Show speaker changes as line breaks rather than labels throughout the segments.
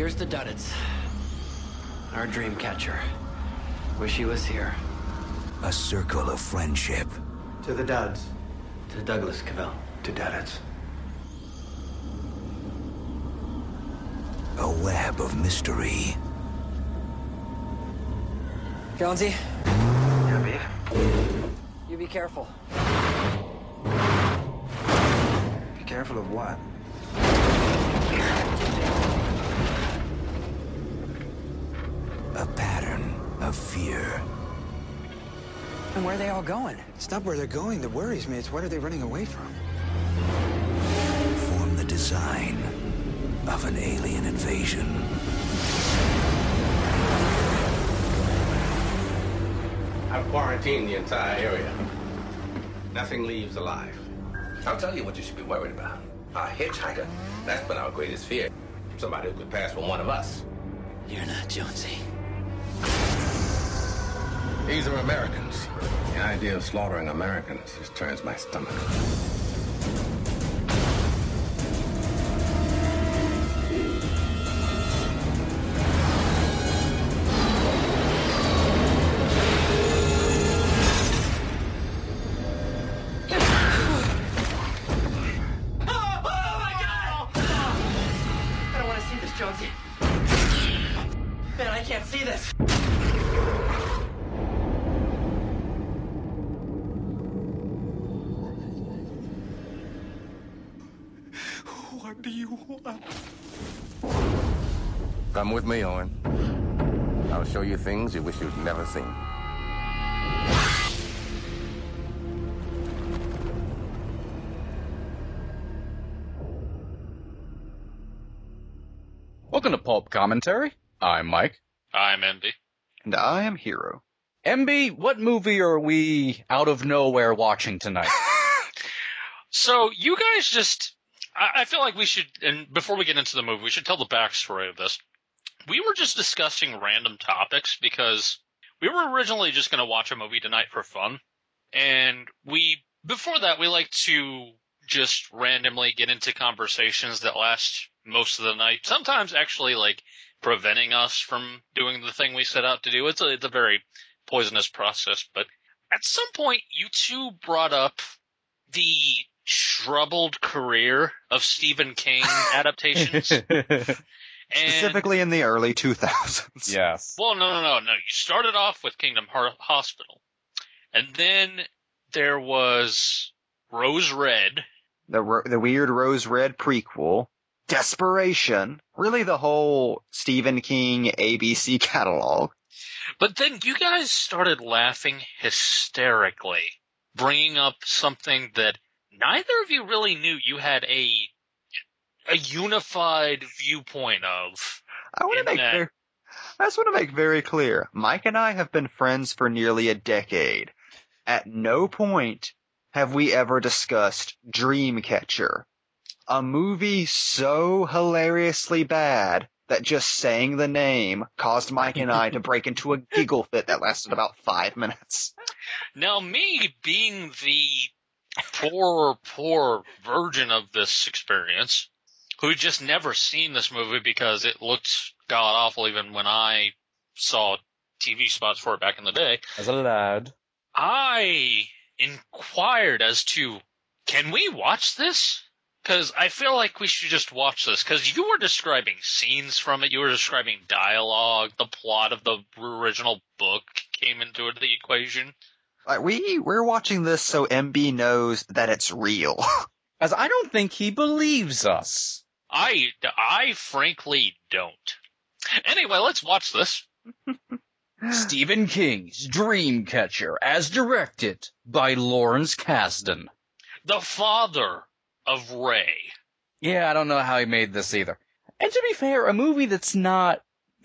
Here's the Duddits. Our dream catcher. Wish he was here.
A circle of friendship.
To the Duds.
To Douglas Cavell.
To Duddits.
A web of mystery.
Jonesy,
Yeah, Beef?
you be careful.
Be careful of what?
A pattern of fear.
And where are they all going?
It's not where they're going that worries me. It's what are they running away from?
Form the design of an alien invasion.
I've quarantined the entire area. Nothing leaves alive.
I'll tell you what you should be worried about. A hitchhiker. That's been our greatest fear. Somebody who could pass for one of us.
You're not Jonesy.
These are Americans. The idea of slaughtering Americans just turns my stomach.
Commentary. I'm Mike.
I'm Envy.
And I am Hero.
MB, what movie are we out of nowhere watching tonight?
So you guys just, I, I feel like we should, and before we get into the movie, we should tell the backstory of this. We were just discussing random topics because we were originally just going to watch a movie tonight for fun. And we, before that, we like to just randomly get into conversations that last most of the night. Sometimes actually like preventing us from doing the thing we set out to do. It's a, it's a very poisonous process, but at some point you two brought up the troubled career of Stephen King adaptations. and,
Specifically in the early 2000s.
yes.
well, no, no, no, no. You started off with Kingdom Hospital, and then there was Rose Red.
The, ro- the weird Rose Red prequel. Desperation. Really the whole Stephen King ABC catalog.
But then you guys started laughing hysterically, bringing up something that neither of you really knew you had a a unified viewpoint of.
I want to make
that-
very, I just want to make very clear. Mike and I have been friends for nearly a decade. At no point have we ever discussed Dreamcatcher, a movie so hilariously bad that just saying the name caused Mike and I to break into a giggle fit that lasted about five minutes.
Now, me being the poor, poor virgin of this experience, who just never seen this movie because it looked god awful even when I saw TV spots for it back in the day,
As a lad.
I inquired as to, can we watch this? Cause I feel like we should just watch this. Cause you were describing scenes from it. You were describing dialogue. The plot of the original book came into the equation.
Like we we're watching this so MB knows that it's real.
As I don't think he believes us.
I, I frankly don't. Anyway, let's watch this.
Stephen King's Dreamcatcher, as directed by Lawrence Kasdan.
The father of Ray.
Yeah, I don't know how he made this either. And to be fair, a movie that's not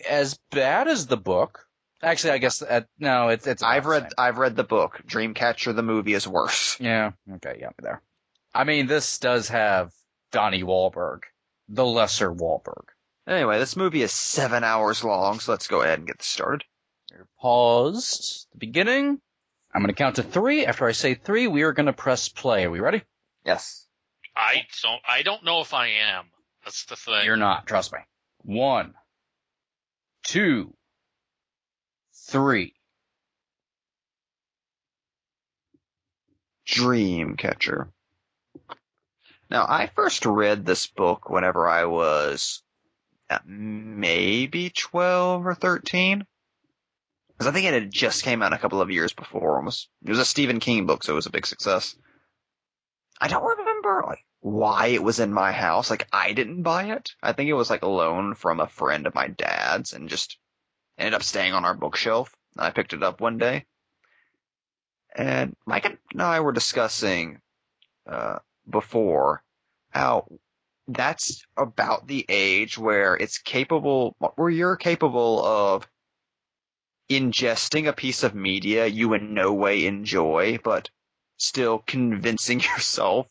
as bad as the book. Actually, I guess uh, no, it's it's.
I've read
same.
I've read the book. Dreamcatcher the movie is worse.
Yeah. Okay. Yeah. There. I mean, this does have Donnie Wahlberg, the lesser Wahlberg.
Anyway, this movie is seven hours long, so let's go ahead and get this started.
We're paused. The beginning. I'm going to count to three. After I say three, we are going to press play. Are we ready?
Yes.
I don't, I don't know if I am. That's the thing.
You're not. Trust me. One, two, three.
Dreamcatcher. Now, I first read this book whenever I was uh, maybe 12 or 13. Because I think it had just came out a couple of years before. It was, it was a Stephen King book, so it was a big success. I don't remember like why it was in my house. Like I didn't buy it. I think it was like a loan from a friend of my dad's and just ended up staying on our bookshelf. I picked it up one day. And Mike and I were discussing uh, before how that's about the age where it's capable, where you're capable of ingesting a piece of media you in no way enjoy, but still convincing yourself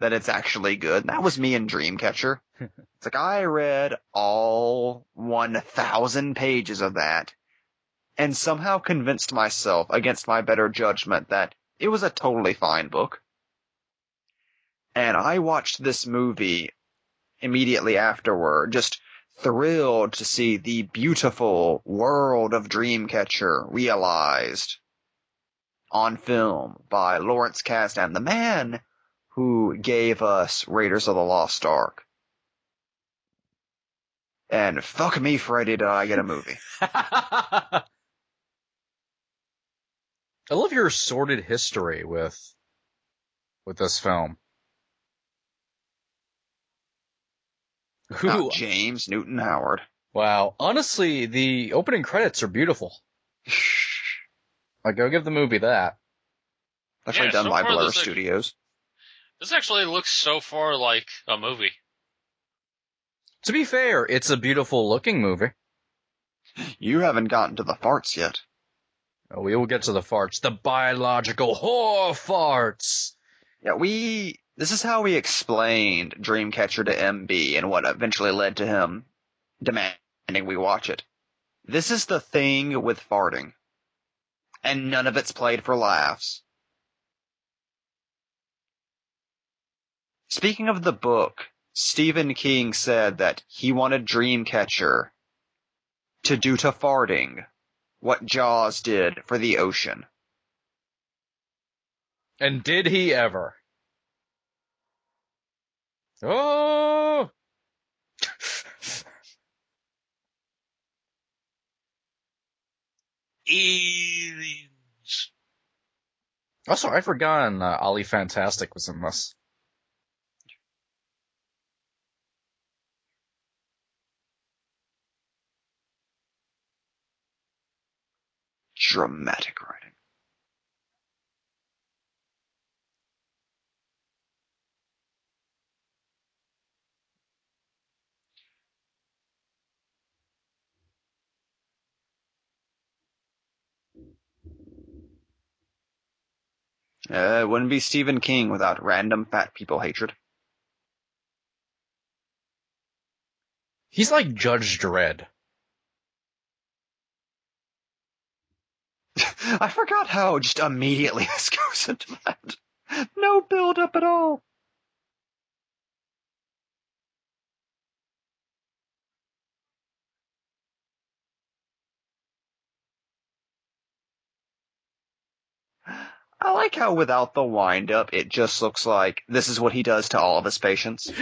that it's actually good. And that was me in Dreamcatcher. it's like I read all 1,000 pages of that and somehow convinced myself against my better judgment that it was a totally fine book. And I watched this movie immediately afterward, just thrilled to see the beautiful world of Dreamcatcher realized on film by Lawrence Kasdan, and the man who gave us Raiders of the Lost Ark. And fuck me, Freddy, did I get a movie.
I love your sordid history with with this film. Who?
Not James Newton Howard.
Wow. Honestly, the opening credits are beautiful. Like, go give the movie that.
Actually
Yeah,
done
so
by
far
Blur
this-
Studios.
This actually looks so far like a movie.
To be fair, it's a beautiful looking movie.
You haven't gotten to the farts yet.
Oh, We will get to the farts. The biological horror farts.
Yeah, we, this is how we explained Dreamcatcher to MB and what eventually led to him demanding we watch it. This is the thing with farting. And none of it's played for laughs. Speaking of the book, Stephen King said that he wanted Dreamcatcher to do to farting what Jaws did for the ocean.
And did he ever? Oh!
Aliens.
Also, I'd forgotten uh, Ali Fantastic was in this.
Dramatic writing. Uh, it wouldn't be Stephen King without random fat people hatred.
He's like Judge Dredd.
I forgot how just immediately this goes into that. No build up at all. I like how without the wind up, it just looks like this is what he does to all of his patients.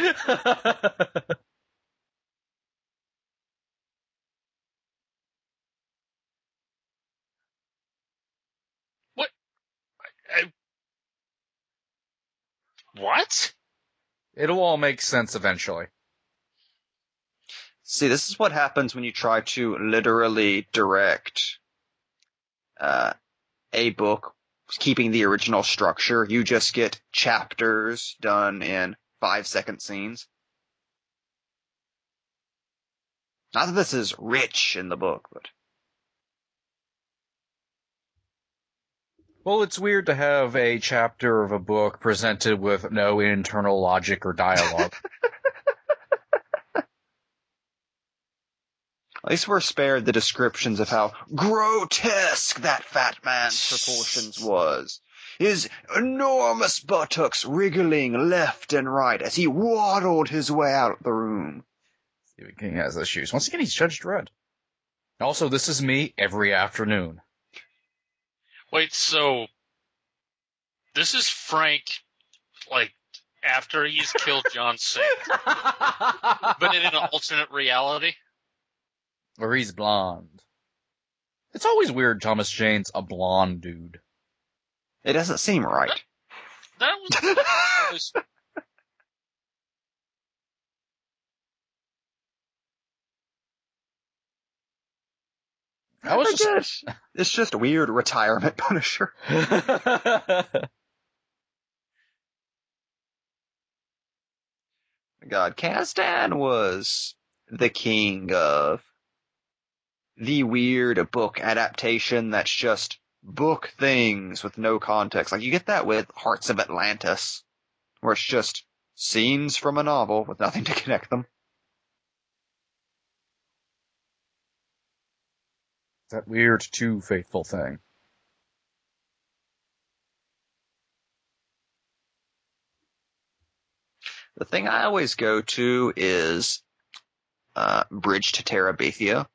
What?
It'll all make sense eventually.
See, this is what happens when you try to literally direct uh, a book keeping the original structure. You just get chapters done in five second scenes. Not that this is rich in the book, but
Well, it's weird to have a chapter of a book presented with no internal logic or dialogue.
at least we're spared the descriptions of how grotesque that fat man's proportions was. His enormous buttocks wriggling left and right as he waddled his way out of the room.
Stephen King has issues. Once again, he's Judge Dredd. Also, this is me every afternoon.
Wait, so this is Frank, like after he's killed John Cena, but in an alternate reality.
Or he's blonde. It's always weird Thomas Jane's a blonde dude.
It doesn't seem right.
That was, that was
I was
I
just
guess. It's just a weird retirement Punisher. God, Kasdan was the king of the weird book adaptation that's just book things with no context. Like you get that with Hearts of Atlantis, where it's just scenes from a novel with nothing to connect them.
That weird too faithful thing.
The thing I always go to is uh, Bridge to Terabithia.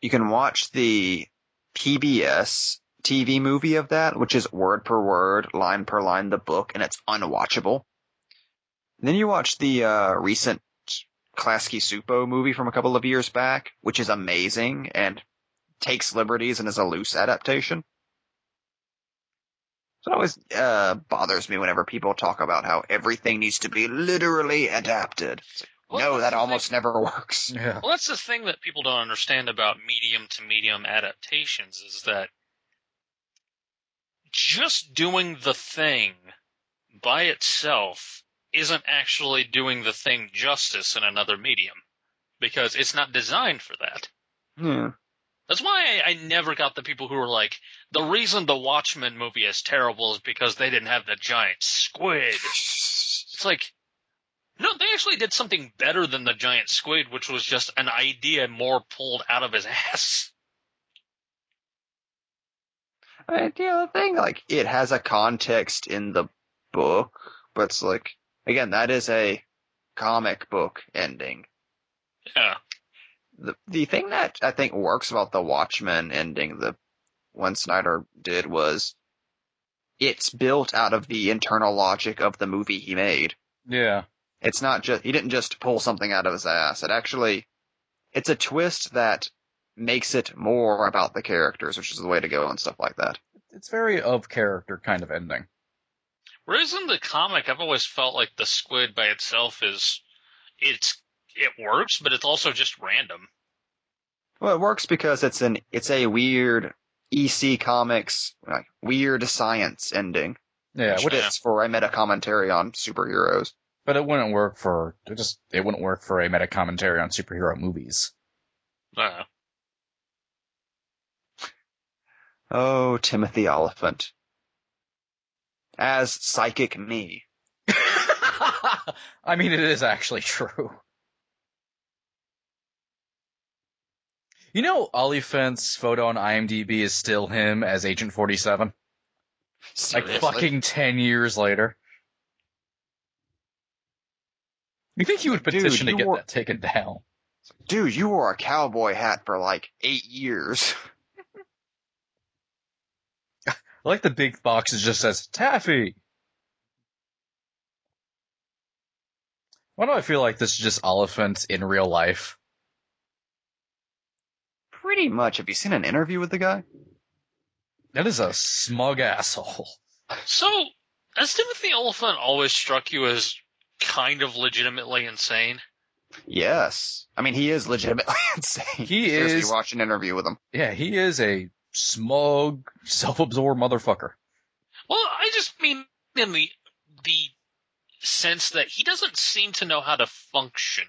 You can watch the PBS TV movie of that, which is word per word, line per line, the book, and it's unwatchable. Then you watch the uh, recent Klasky Csupo movie from a couple of years back, which is amazing and takes liberties and is a loose adaptation. So it always uh, bothers me whenever people talk about how everything needs to be literally adapted.
Well,
no, that almost
thing.
never works.
Yeah.
Well, that's the thing that people don't understand about medium to medium adaptations is that just doing the thing by itself isn't actually doing the thing justice in another medium because it's not designed for that.
Yeah.
That's why I, I never got the people who were like, the reason the Watchmen movie is terrible is because they didn't have the giant squid. It's like, no, they actually did something better than the giant squid, which was just an idea more pulled out of his ass.
I, know, the thing, like, it has a context in the book, but it's like, again, that is a comic book ending.
Yeah.
The, the thing that I think works about the Watchmen ending, the one Snyder did was, it's built out of the internal logic of the movie he made.
Yeah.
It's not just, he didn't just pull something out of his ass. It actually, it's a twist that makes it more about the characters, which is the way to go and stuff like that.
It's very of character kind of ending.
Whereas in the comic, I've always felt like the squid by itself is, it's, it works, but it's also just random.
Well, it works because it's an, it's a weird EC Comics, like, weird science ending.
Yeah,
which
which,
fits for a meta commentary on superheroes.
but it wouldn't work for it just it wouldn't work for a meta commentary on superhero movies.
Uh,
Oh, Timothy Olyphant. As psychic me.
I mean, it is actually true. You know, Olyphant's photo on IMDb is still him as Agent 47? Like fucking 10 years later. You think he would petition
you
to get that taken down?
Dude, you wore a cowboy hat for like eight years.
I like the big box that just says Taffy. Why do I feel like this is just Olyphant in real life?
Pretty much. Have you seen an interview with the guy?
That is a smug asshole.
so, has Timothy Olyphant always struck you as kind of legitimately insane?
Yes. I mean, he is legitimately insane.
He
Seriously,
is-
watch an interview with him.
Yeah, he is a smug, self-absorbed motherfucker.
Well, I just mean in the the sense that he doesn't seem to know how to function.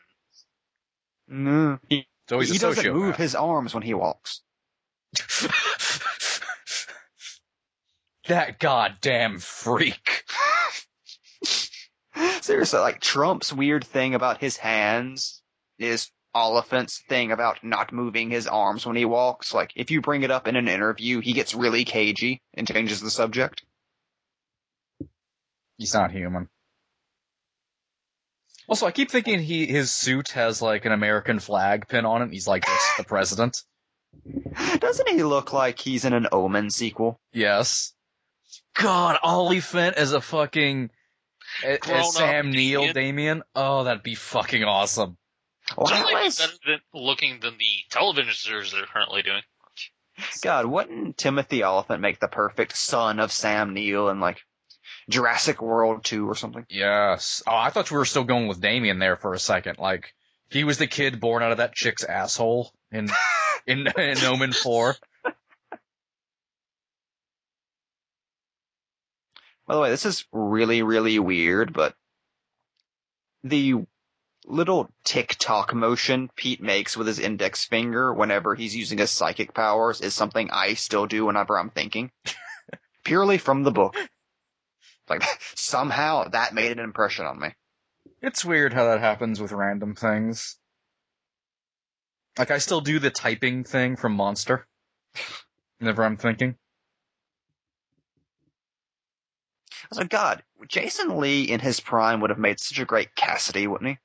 No. He,
So he's
he
a
doesn't
sociopath.
move his arms when he walks.
that goddamn freak.
Seriously, like Trump's weird thing about his hands is Olyphant's thing about not moving his arms when he walks. Like, if you bring it up in an interview, he gets really cagey and changes the subject.
He's not human. Also, I keep thinking he his suit has like an American flag pin on it. He's like this, the president.
Doesn't he look like he's in an Omen sequel?
Yes. God, Olyphant Fent as a fucking as Sam Neill
Damien.
Damien. Oh, that'd be fucking awesome.
Why
Certainly
was-
better than looking than the television series they're currently doing.
God, wouldn't Timothy Olyphant make the perfect son of Sam Neill in like Jurassic World 2 or something?
Yes. Oh, I thought we were still going with Damien there for a second. Like he was the kid born out of that chick's asshole in in, in Omen Four.
By the way, this is really, really weird, but the little tick-tock motion Pete makes with his index finger whenever he's using his psychic powers is something I still do whenever I'm thinking. Purely from the book. Like, somehow that made an impression on me.
It's weird how that happens with random things. Like I still do the typing thing from Monster. Whenever I'm thinking.
I was like, God, Jason Lee in his prime would have made such a great Cassidy, wouldn't he?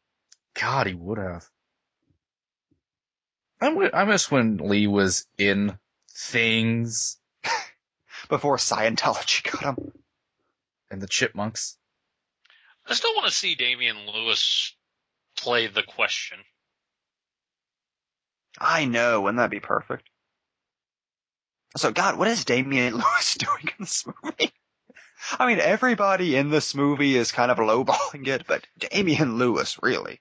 God, he would have. I, w- I miss when Lee was in things
Before Scientology got him.
and the Chipmunks.
I still want to see Damian Lewis play the question.
I know, wouldn't that be perfect? So, God, what is Damian Lewis doing in this movie? I mean, everybody in this movie is kind of lowballing it, but Damian Lewis, really.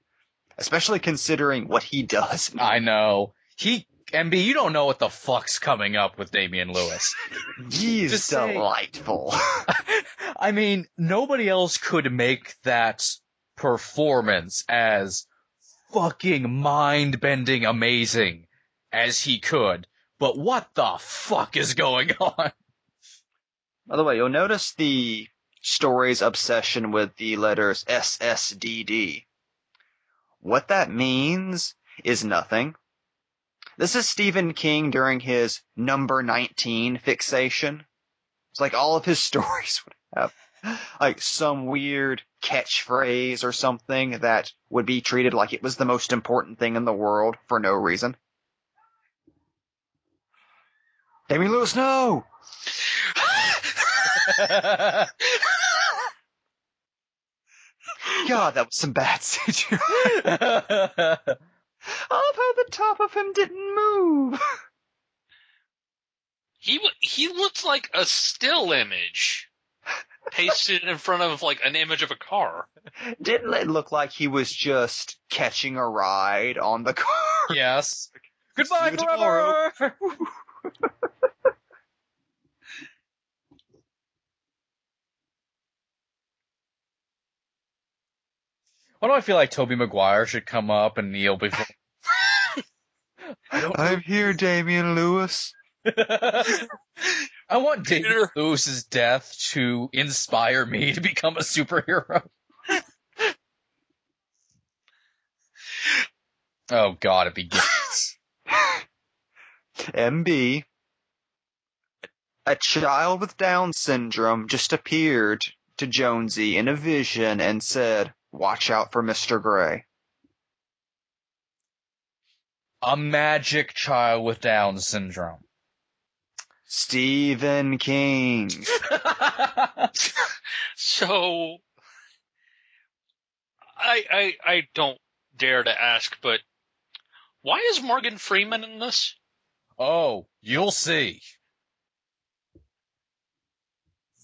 Especially considering what he does.
I know. He, MB, you don't know what the fuck's coming up with Damian Lewis.
He's
Just
delightful.
I mean, nobody else could make that performance as fucking mind-bending amazing as he could. But what the fuck is going on?
By the way, you'll notice the story's obsession with the letters SSDD. What that means is nothing. This is Stephen King during his number 19 fixation. It's like all of his stories would have like some weird catchphrase or something that would be treated like it was the most important thing in the world for no reason. Damian Lewis, no! God, that was some bad. I love how the top of him didn't move.
He he looks like a still image pasted in front of like an image of a car.
Didn't it look like he was just catching a ride on the car?
yes. Goodbye forever! Why do I feel like Tobey Maguire should come up and kneel before?
I'm here, Damian Lewis.
I want David
Peter.
Lewis's death to inspire me to become a superhero. oh god, it begins.
MB. A child with Down syndrome just appeared to Jonesy in a vision and said, watch out for Mr. Gray.
a magic child with Down syndrome.
Stephen King.
So I I I don't dare to ask, but why is Morgan Freeman in this?
oh, you'll see.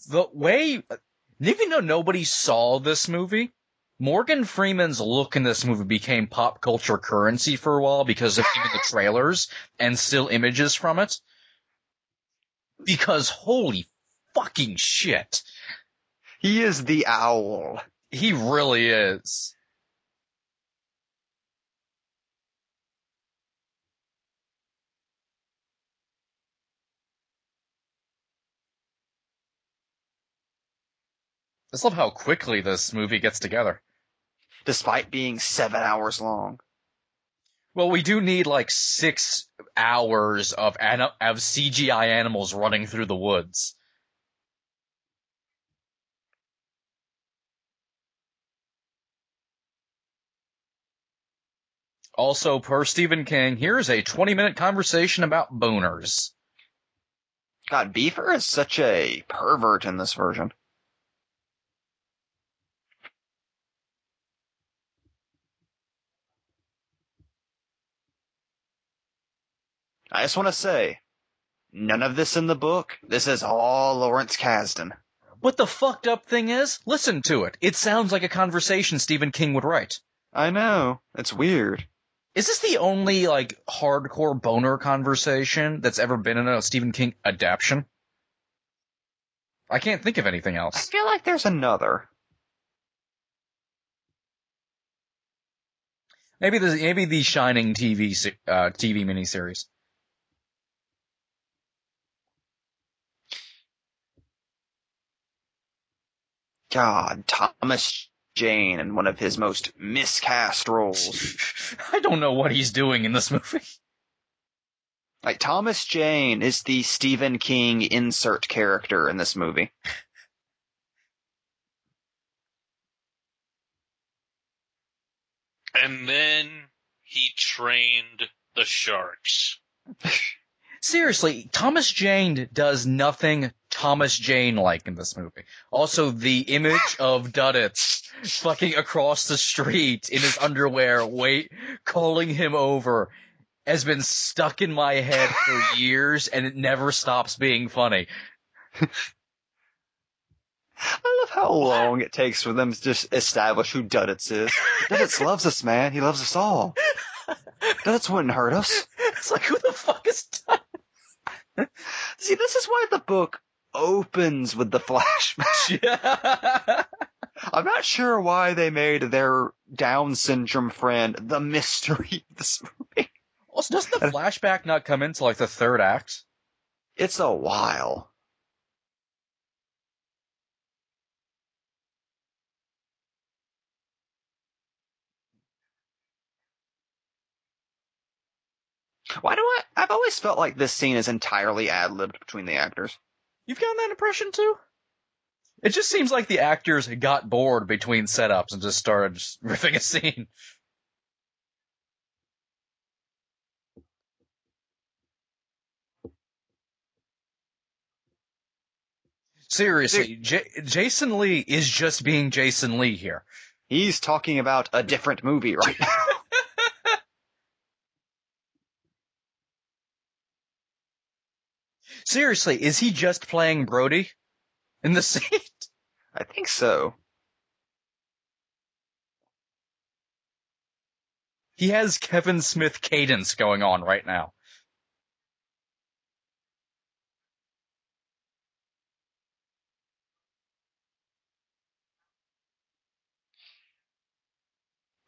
The way, even though nobody saw this movie, Morgan Freeman's look in this movie became pop culture currency for a while because of even the trailers and still images from it. Because holy fucking shit.
He is the owl.
He really is. I just love how quickly this movie gets together.
Despite being seven hours long.
Well, we do need like six hours of ana- of CGI animals running through the woods. Also, per Stephen King, here's a 20 minute conversation about boners.
God, Beaver is such a pervert in this version. I just want to say, none of this in the book. This is all Lawrence Kasdan.
What the fucked up thing is, listen to it. It sounds like a conversation Stephen King would write.
I know. It's weird.
Is this the only, like, hardcore boner conversation that's ever been in a Stephen King adaptation? I can't think of anything else.
I feel like there's another.
Maybe the, maybe the Shining TV, uh, TV miniseries.
God, Thomas Jane in one of his most miscast roles.
I don't know what he's doing in this movie.
Like Thomas Jane is the Stephen King insert character in this movie.
And then he trained the sharks.
Seriously, Thomas Jane does nothing Thomas Jane like in this movie. Also, the image of Duddits fucking across the street in his underwear, wait, calling him over, has been stuck in my head for years and it never stops being funny.
I love how long it takes for them to just establish who Duddits is. Duddits loves us, man. He loves us all. Duddits wouldn't hurt us.
It's like, who the fuck is Duddits?
See, this is why the book opens with the flashback. I'm not sure why they made their Down syndrome friend the mystery of this movie.
also, doesn't the flashback not come into like the third act?
It's a while. Why do I? I've always felt like this scene is entirely ad libbed between the actors.
You've gotten that impression too? It just seems like the actors got bored between setups and just started just riffing a scene. Seriously, J- Jason Lee is just being Jason Lee here.
He's talking about a different movie right now.
Seriously, is he just playing Brodie in the scene?
I think so.
He has Kevin Smith cadence going on right now.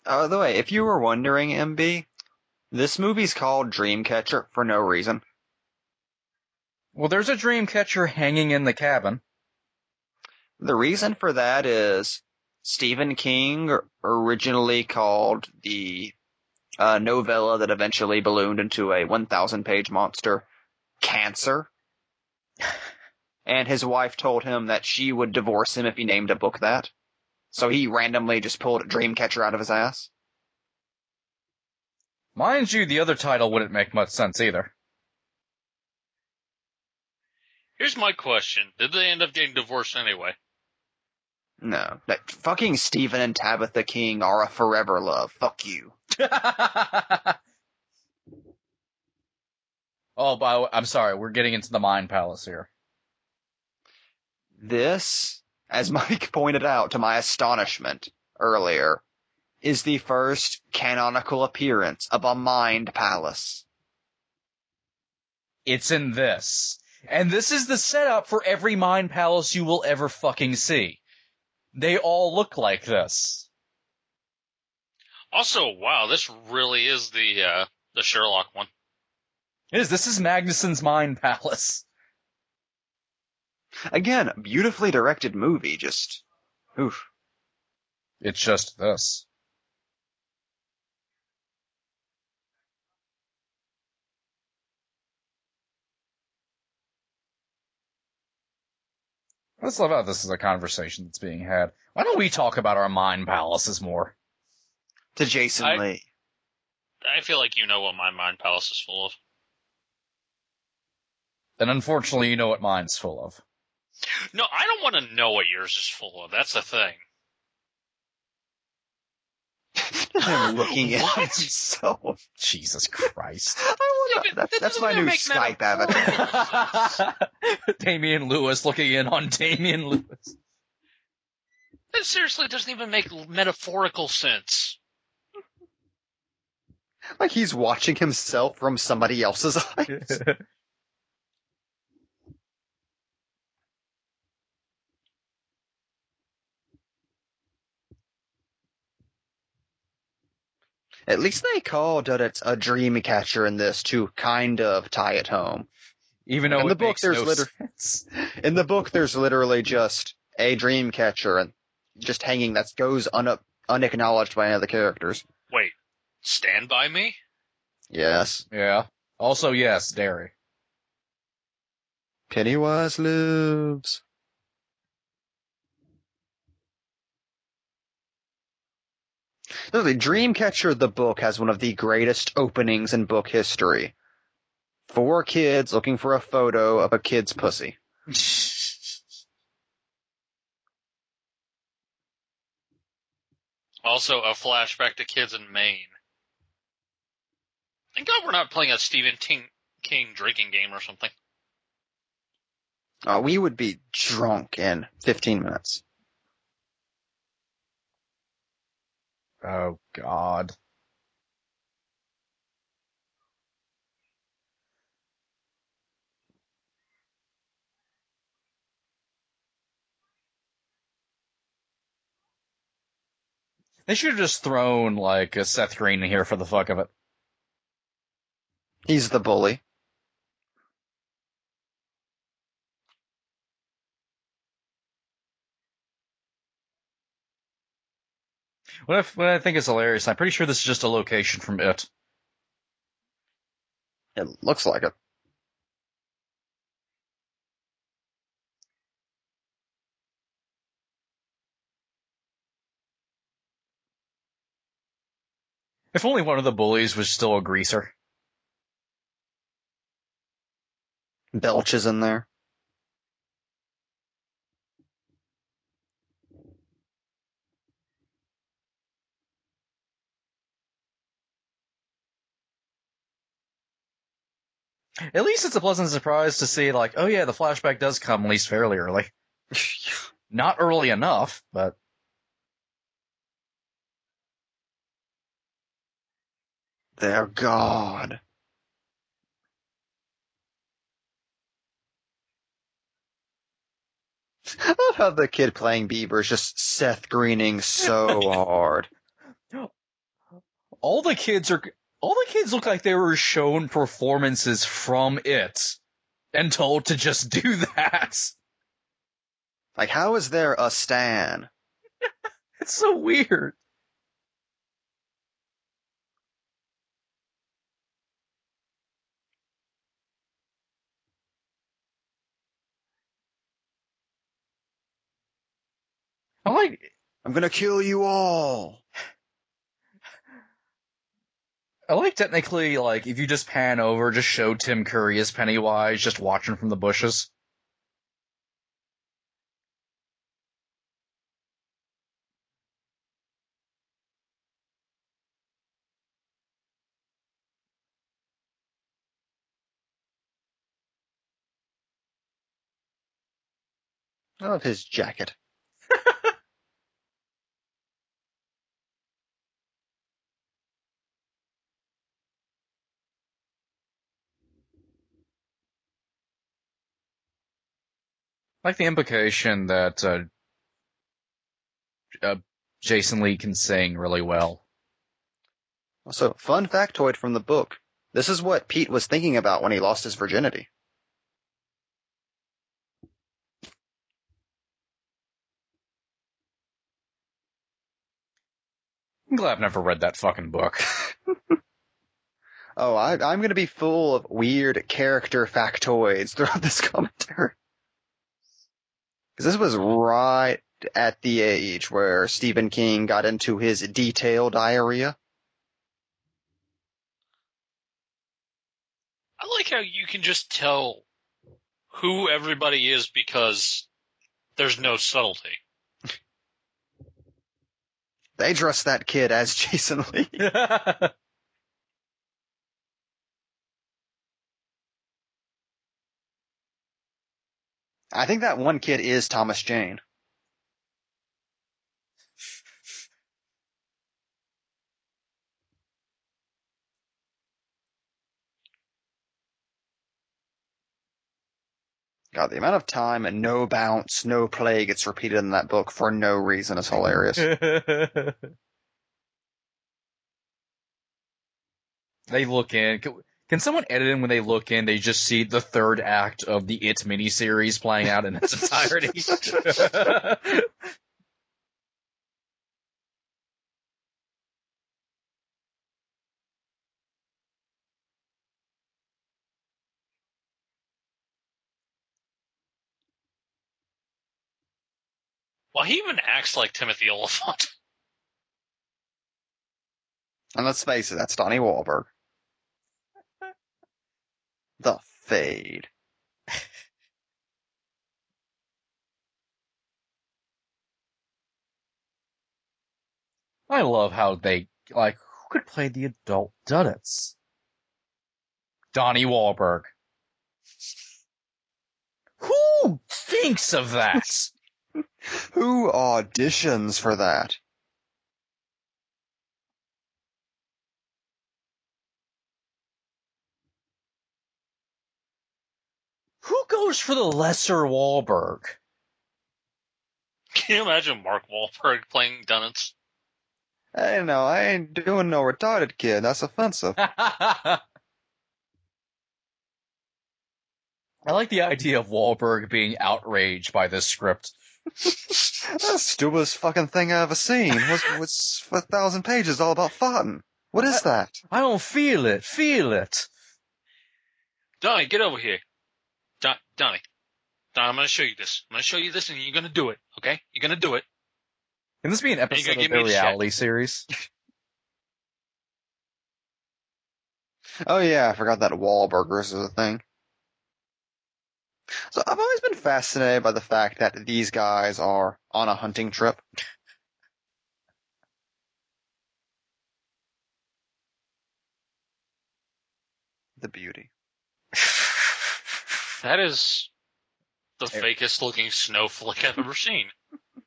By the way, if you were wondering, MB, this movie's called Dreamcatcher for no reason.
Well, there's a dream catcher hanging in the cabin.
The reason for that is Stephen King originally called the uh, novella that eventually ballooned into a 1,000 page monster Cancer. And his wife told him that she would divorce him if he named a book that. So he randomly just pulled Dreamcatcher out of his ass.
Mind you, the other title wouldn't make much sense either.
Here's my question. Did they end up getting divorced anyway?
No. That fucking Stephen and Tabitha King are a forever love. Fuck you.
oh, by, I'm sorry, we're getting into the Mind Palace here.
This, as Mike pointed out to my astonishment earlier, is the first canonical appearance of a Mind Palace.
It's in this. And this is the setup for every Mind Palace you will ever fucking see. They all look like this.
Also, wow, this really is the uh, the Sherlock one.
It is. This is Magnussen's Mind Palace.
Again, beautifully directed movie, just, oof.
It's just this. I just love how this is a conversation that's being had. Why don't we talk about our mind palaces more?
To Jason
I-
Lee.
I feel like you know what my mind palace is full of.
And unfortunately, you know what mine's full of.
No, I don't want to know what yours is full of. That's the thing.
I'm looking at
What?
himself.
Jesus Christ.
I wanna,
Yeah,
that,
that
that's my new
make
Skype
metaphor.
avatar.
Damian Lewis looking in on Damian Lewis.
That seriously doesn't even make metaphorical sense.
Like he's watching himself from somebody else's eyes. At least they called that it's a dream catcher in this to kind of tie it home.
Even though
In
it
the book,
makes
there's
no
liter-
sense.
In the book, there's literally just a dream catcher and just hanging that goes un- unacknowledged by any of the characters.
Wait, Stand By Me?
Yes.
Yeah. Also, yes, Derry.
Pennywise lives. Literally, Dreamcatcher the book has one of the greatest openings in book history. Four kids looking for a photo of a kid's pussy.
Also, a flashback to kids in Maine. Thank God we're not playing a Stephen King, King drinking game or something.
Uh, we would be drunk in 15 minutes.
Oh, God. They should have just thrown, like, a Seth Green in here for the fuck of it.
He's the bully.
What, if, what I think is hilarious, I'm pretty sure this is just a location from It.
It looks like it.
If only one of the bullies was still a greaser.
Belch is in there.
At least it's a pleasant surprise to see, like, oh yeah, the flashback does come at least fairly early. Not early enough, but
They're god. I love how the kid playing Beaver is just Seth Greening so hard.
all the kids are, all the kids look like they were shown performances from it and told to just do that.
Like, how is there a Stan?
It's so weird. I'm like,
I'm gonna kill you all.
I like technically, like, if you just pan over, just show Tim Curry as Pennywise, just watching from the bushes.
I love his jacket.
Like the implication that, uh, uh, Jason Lee can sing really well.
Also, fun factoid from the book. This is what Pete was thinking about when he lost his virginity.
I'm glad I've never read that fucking book.
Oh, I, I'm gonna be full of weird character factoids throughout this commentary because this was right at the age where Stephen King got into his detailed diarrhea.
I like how you can just tell who everybody is because there's no subtlety.
they dressed that kid as Jason Lee. I think that one kid is Thomas Jane. God, the amount of time and no bounce, no play gets repeated in that book for no reason is hilarious.
they look in. Can, can someone edit in when they look in? They just see the third act of the It miniseries playing out in its entirety.
Well, he even acts like Timothy Olyphant.
And let's face it, that's Donnie Wahlberg. The fade.
I love how they like who could play the adult Duddits? Donnie Wahlberg. Who thinks of that?
Who auditions for that?
Who goes for the lesser Wahlberg?
Can you imagine Mark Wahlberg playing Duddits?
Hey, no, I ain't doing no retarded kid. That's offensive.
I like the idea of Wahlberg being outraged by this script.
That's the stupidest fucking thing I ever seen. What's, what's a thousand pages all about farting? What is that?
I don't feel it. Feel it.
Donnie, get over here. Don- Donnie. Donnie, I'm gonna show you this. I'm gonna show you this and you're gonna do it, okay? You're gonna do it.
Can this be an episode of the
me a check?
reality series?
Oh yeah, I forgot that Wahlburgers is a thing. So I've always been fascinated by the fact that these guys are on a hunting trip. The beauty.
That is the
Ter-
fakest looking snowflake I've ever seen.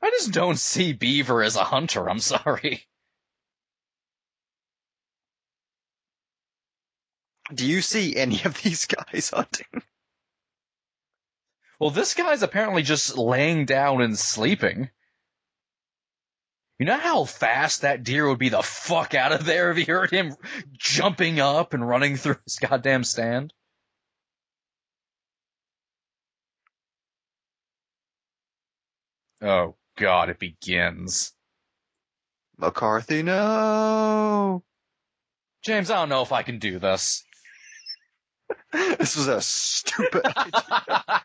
I just don't see Beaver as a hunter. I'm sorry.
Do you see any of these guys hunting?
Well, this guy's apparently just laying down and sleeping. You know how fast that deer would be the fuck out of there if he heard him jumping up and running through his goddamn stand? Oh god, it begins.
McCarthy, no!
James, I don't know if I can do this.
This was a stupid idea.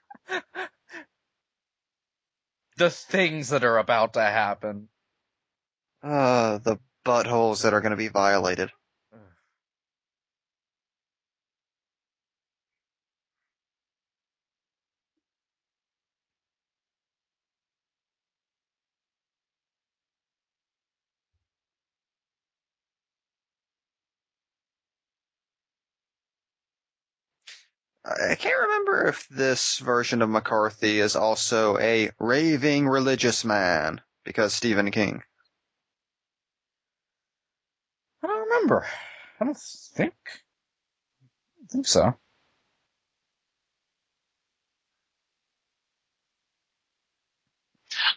the things that are about to happen.
Uh, the buttholes that are gonna be violated. I can't remember if this version of McCarthy is also a raving religious man, because Stephen King.
I don't remember. I don't think. I don't think so.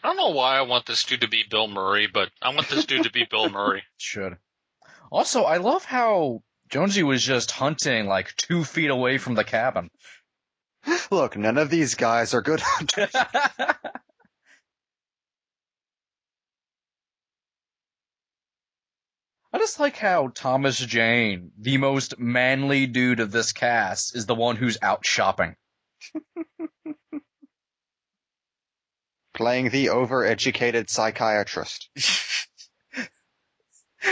I don't know why I want this dude to be Bill Murray, but I want this dude to be Bill Murray.
Should. Also, I love how Jonesy was just hunting like two feet away from the cabin.
Look, none of these guys are good hunters.
I just like how Thomas Jane, the most manly dude of this cast, is the one who's out shopping.
Playing the overeducated psychiatrist.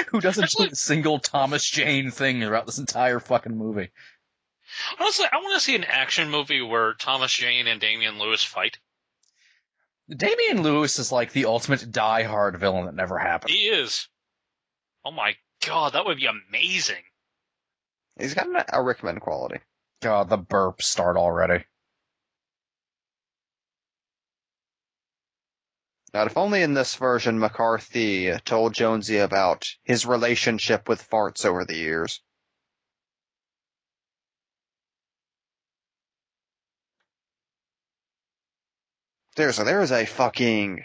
who doesn't
That's
do a single Thomas Jane thing throughout this entire fucking movie.
Honestly, I want to see an action movie where Thomas Jane and Damian Lewis fight.
Damian Lewis is like the ultimate die-hard villain that never happened.
He is. Oh my god, that would be amazing.
He's got a Rickman quality.
God, the burps start already.
Now, if only in this version McCarthy told Jonesy about his relationship with farts over the years. There's a, there's a fucking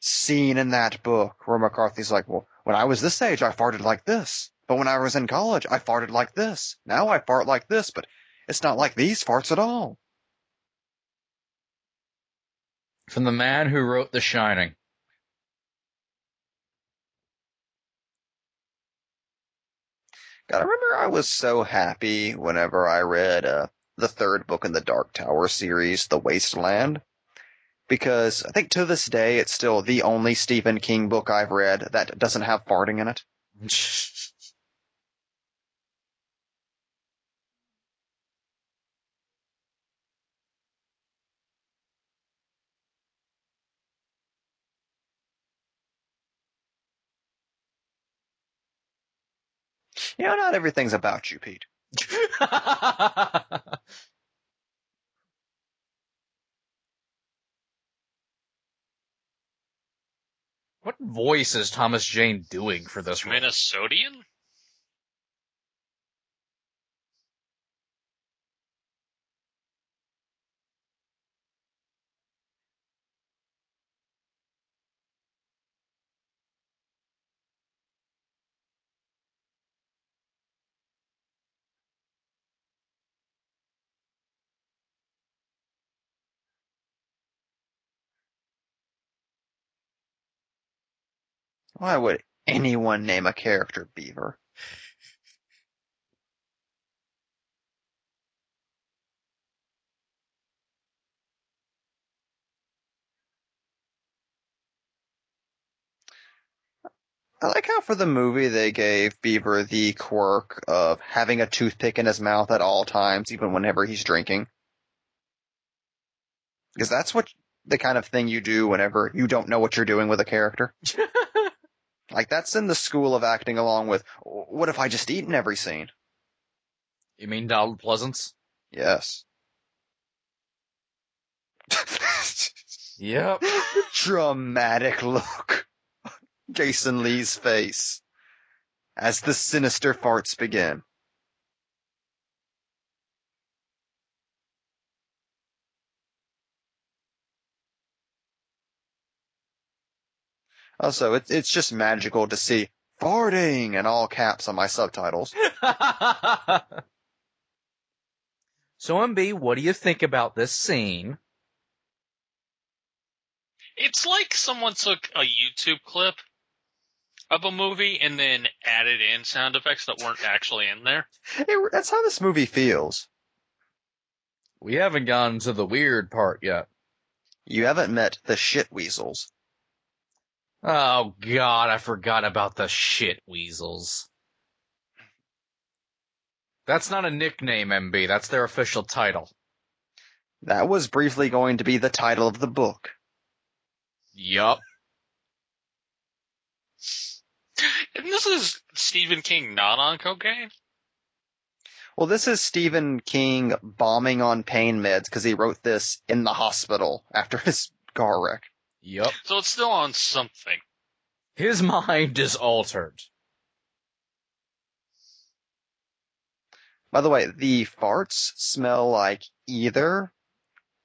scene in that book where McCarthy's like, well, when I was this age, I farted like this. But when I was in college, I farted like this. Now I fart like this, but it's not like these farts at all.
From the man who wrote The Shining.
God, I remember I was so happy whenever I read uh, the third book in the Dark Tower series, The Wasteland. Because I think to this day it's still the only Stephen King book I've read that doesn't have farting in it. You know, not everything's about you, Pete.
what voice is Thomas Jane doing for this role?
Why would anyone name a character Beaver? I like how for the movie they gave Beaver the quirk of having a toothpick in his mouth at all times, even whenever he's drinking. Because that's what the kind of thing you do whenever you don't know what you're doing with a character. like that's in the school of acting along with, what if I just eat in every scene?
You mean Donald Pleasence?
Yes.
Yep.
Dramatic look. On Jason Lee's face. As the sinister farts begin. Also, it's it's just magical to see farting in all caps on my subtitles.
so MB, what do you think about this scene?
It's like someone took a YouTube clip of a movie and then added in sound effects that weren't actually in there.
It- that's how this movie feels.
We haven't gotten to the weird part yet.
You haven't met the shit weasels.
Oh god, I forgot about the shit weasels. That's not a nickname, MB. That's their official title.
That was briefly going to be the title of the book.
Yup.
And this is Stephen King not on cocaine?
Well, this is Stephen King bombing on pain meds because he wrote this in the hospital after his car wreck.
Yup.
So it's still on something.
His mind is altered.
By the way, the farts smell like ether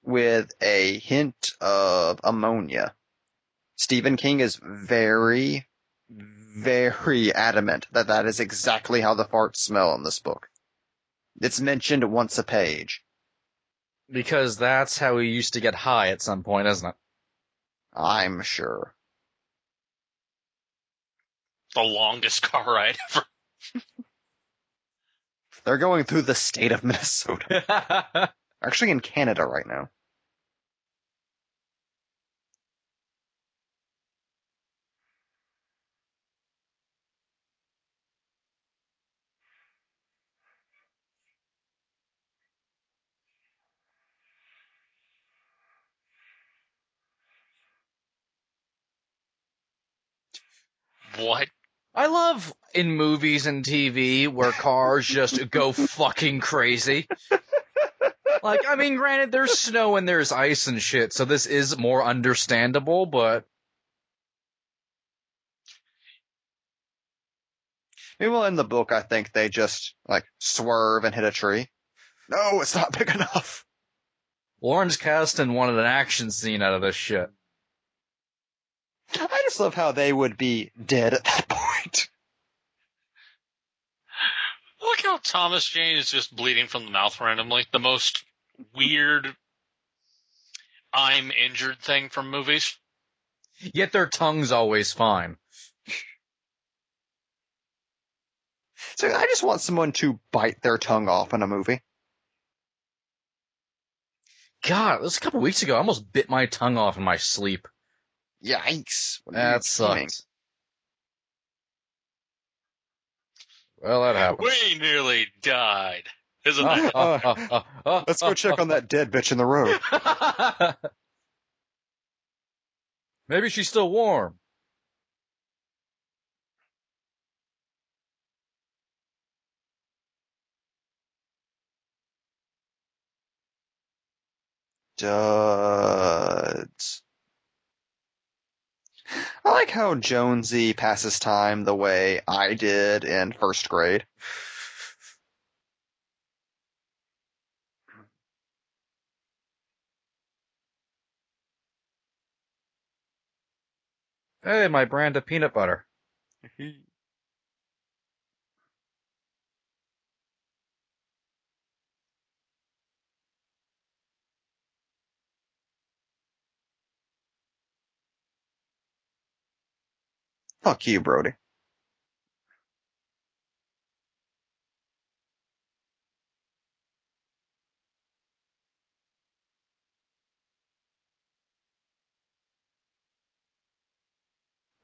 with a hint of ammonia. Stephen King is very, very adamant that that is exactly how the farts smell in this book. It's mentioned once a page.
Because that's how he used to get high at some point, isn't it?
I'm sure.
The longest car ride ever.
They're going through the state of Minnesota. Actually in Canada right now.
What?
I love in movies and TV where cars just go fucking crazy. Like, I mean, granted, there's snow and there's ice and shit, so this is more understandable, but
Meanwhile, in the book, I think they just like swerve and hit a tree. No, it's not big enough.
Lawrence Kasdan wanted an action scene out of this shit.
I just love how they would be dead at that point.
Look how Thomas Jane is just bleeding from the mouth randomly. The most weird I'm injured thing from movies.
Yet their tongue's always fine.
So I just want someone to bite their tongue off in a movie.
God, this was a couple weeks ago. I almost bit my tongue off in my sleep.
Yikes. What are you
That
doing?
sucks. Well, that happened.
We nearly died. Isn't that?
Let's go check on that dead bitch in the road.
Maybe she's still warm.
Duds. I like how Jonesy passes time the way I did in first grade.
Hey, my brand of peanut butter.
Fuck you, Brodie.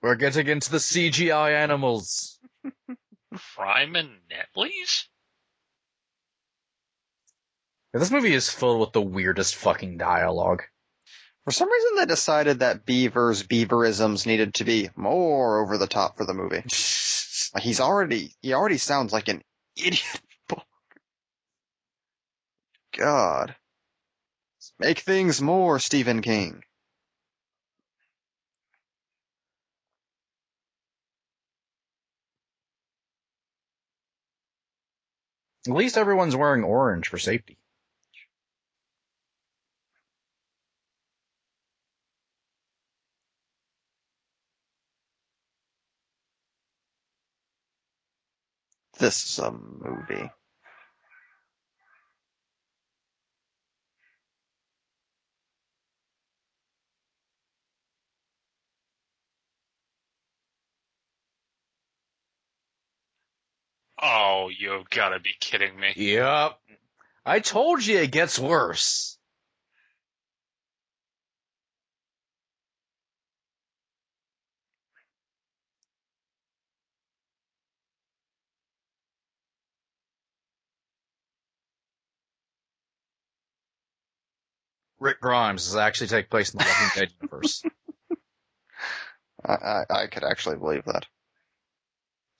We're getting into the CGI animals.
Prime and Netley's?
This movie is filled with the weirdest fucking dialogue.
For some reason, they decided that Beaver's Beaverisms needed to be more over the top for the movie. Like, He's already, he already sounds like an idiot. God. Make things more Stephen King.
At least everyone's wearing orange for safety.
This is a movie.
Oh, you've gotta be kidding me.
Yep. I told you it gets worse. Rick Grimes does actually take place in the Walking Dead universe.
I, I, I could actually believe that.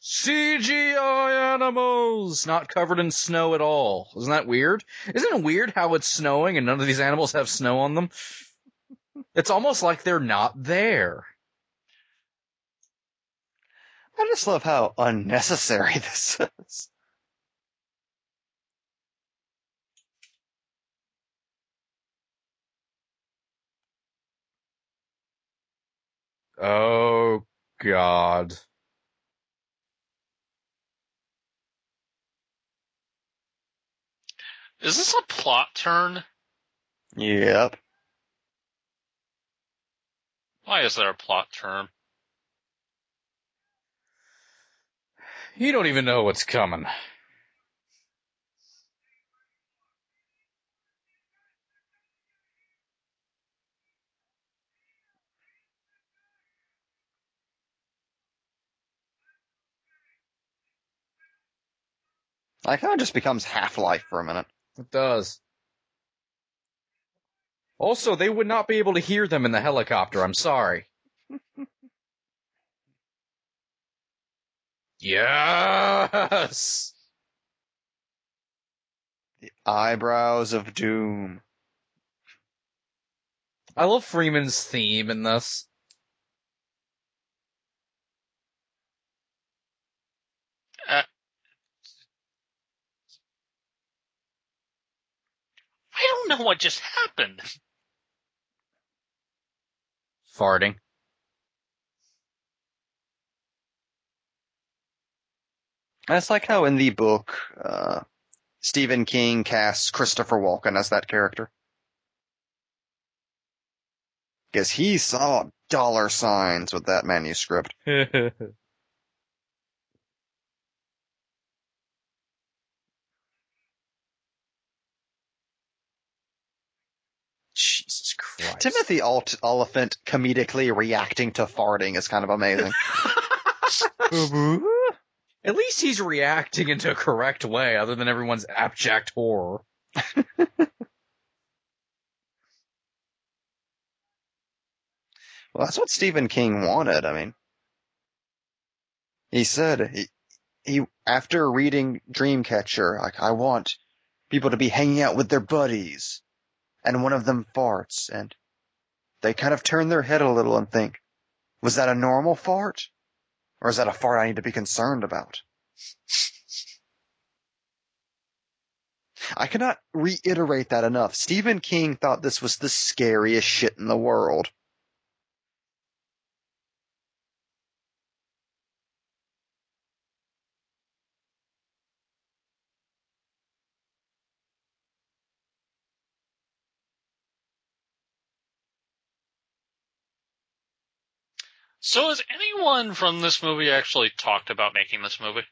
CGI animals, not covered in snow at all. Isn't that weird? Isn't it weird how it's snowing and none of these animals have snow on them? It's almost like they're not there.
I just love how unnecessary this is.
Oh God.
Is this a plot turn?
Yep.
Why is there a plot turn?
You don't even know what's coming.
Like how it just becomes Half-Life for a minute.
It does. Also, they would not be able to hear them in the helicopter. I'm sorry. Yes.
The eyebrows of doom.
I love Freeman's theme in this.
Uh, I don't know what just happened.
Farting.
That's like how in the book, uh, Stephen King casts Christopher Walken as that character. Because he saw dollar signs with that manuscript.
Jesus Christ.
Timothy Alt- Olyphant comedically reacting to farting is kind of amazing.
At least he's reacting into a correct way, other than everyone's abject horror.
Well, that's what Stephen King wanted. I mean, he said he, he after reading Dreamcatcher, like I want people to be hanging out with their buddies, and one of them farts, and they kind of turn their head a little and think, was that a normal fart, or is that a fart I need to be concerned about? I cannot reiterate that enough. Stephen King thought this was the scariest shit in the world.
So has anyone from this movie actually talked about making this movie?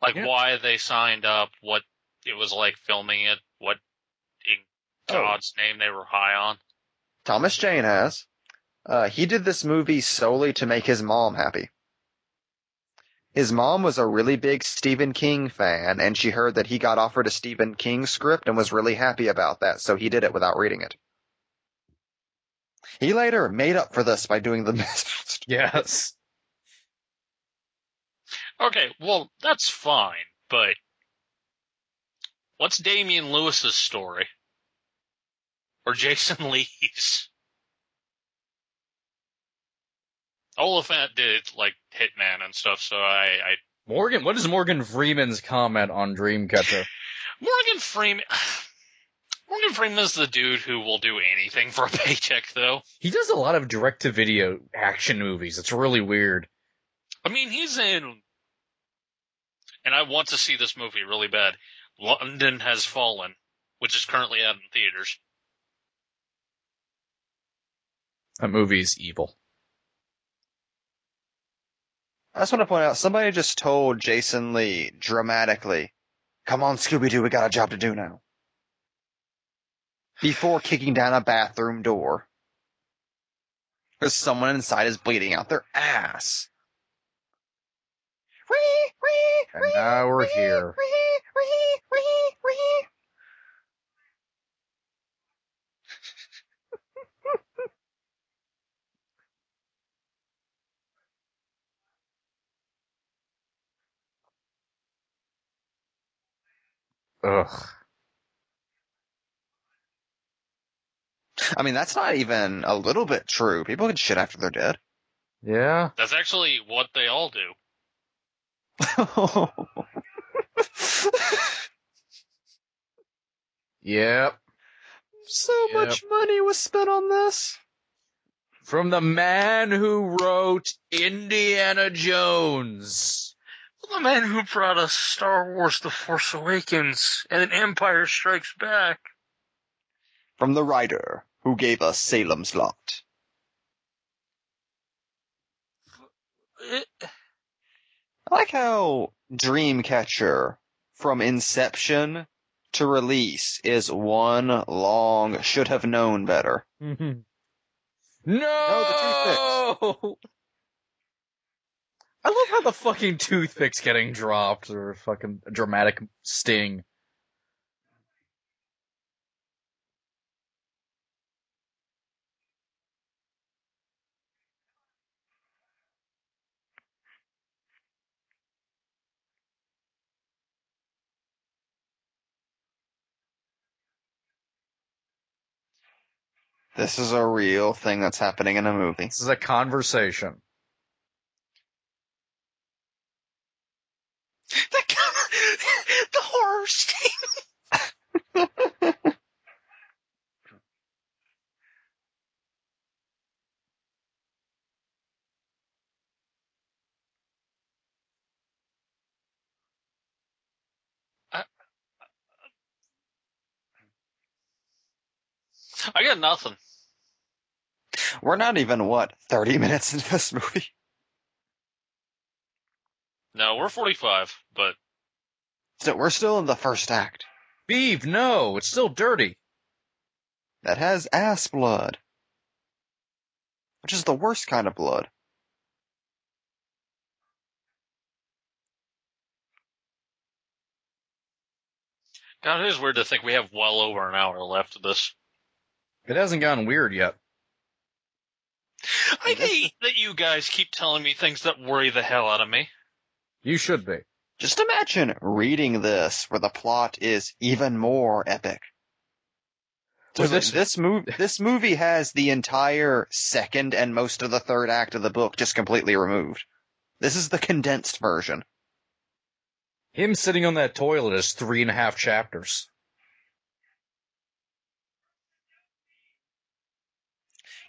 Like
Yeah.
why they signed up, what it was like filming it, what in
Oh.
God's name they were high on.
Thomas Jane has. Uh, he did this movie solely to make his mom happy. His mom was a really big Stephen King fan, and she heard that he got offered a Stephen King script and was really happy about that, so he did it without reading it. He later made up for this by doing the Mist.
Yes.
Okay, well, that's fine, but what's Damian Lewis's story? Or Jason Lee's? Olyphant did like Hitman and stuff, so I, I
Morgan, what is Morgan Freeman's comment on Dreamcatcher?
Morgan Freeman Morgan Freeman's the dude who will do anything for a paycheck though.
he does a lot of direct to video action movies. It's really weird.
I mean, he's in, and I want to see this movie really bad. London Has Fallen, which is currently out in theaters.
That movie's evil.
I just want to point out, somebody just told Jason Lee dramatically, come on Scooby-Doo, we got a job to do now. Before kicking down a bathroom door. Because someone inside is bleeding out their ass.
And now we're here. Ugh.
I mean, that's not even a little bit true. People get shit after they're dead.
Yeah.
That's actually what they all do.
Yep.
so
Yep.
much money was spent on this.
From the man who wrote Indiana Jones.
The man who brought us Star Wars The Force Awakens and Empire Strikes Back.
From the writer who gave us Salem's Lot. I like how Dreamcatcher from inception to release is one long should have known better. Mm-hmm.
no!
the
I love how the fucking toothpick's getting dropped or fucking dramatic sting.
This is a real thing that's happening in a movie.
This is a conversation.
The, the horror sting. I got nothing.
We're not even, what, 30 minutes into this movie?
No, we're 45, but
So we're still in the first act.
Beeve, no, it's still dirty.
That has ass blood. Which is the worst kind of blood.
God, it is weird to think we have well over an hour left of this.
It hasn't gotten weird yet.
I hate that you guys keep telling me things that worry the hell out of me.
You should be.
Just imagine reading this where the plot is even more epic. So
this-
this movie, this movie has the entire second and most of the third act of the book just completely removed. This is the condensed version.
Him sitting on that toilet is three and a half chapters.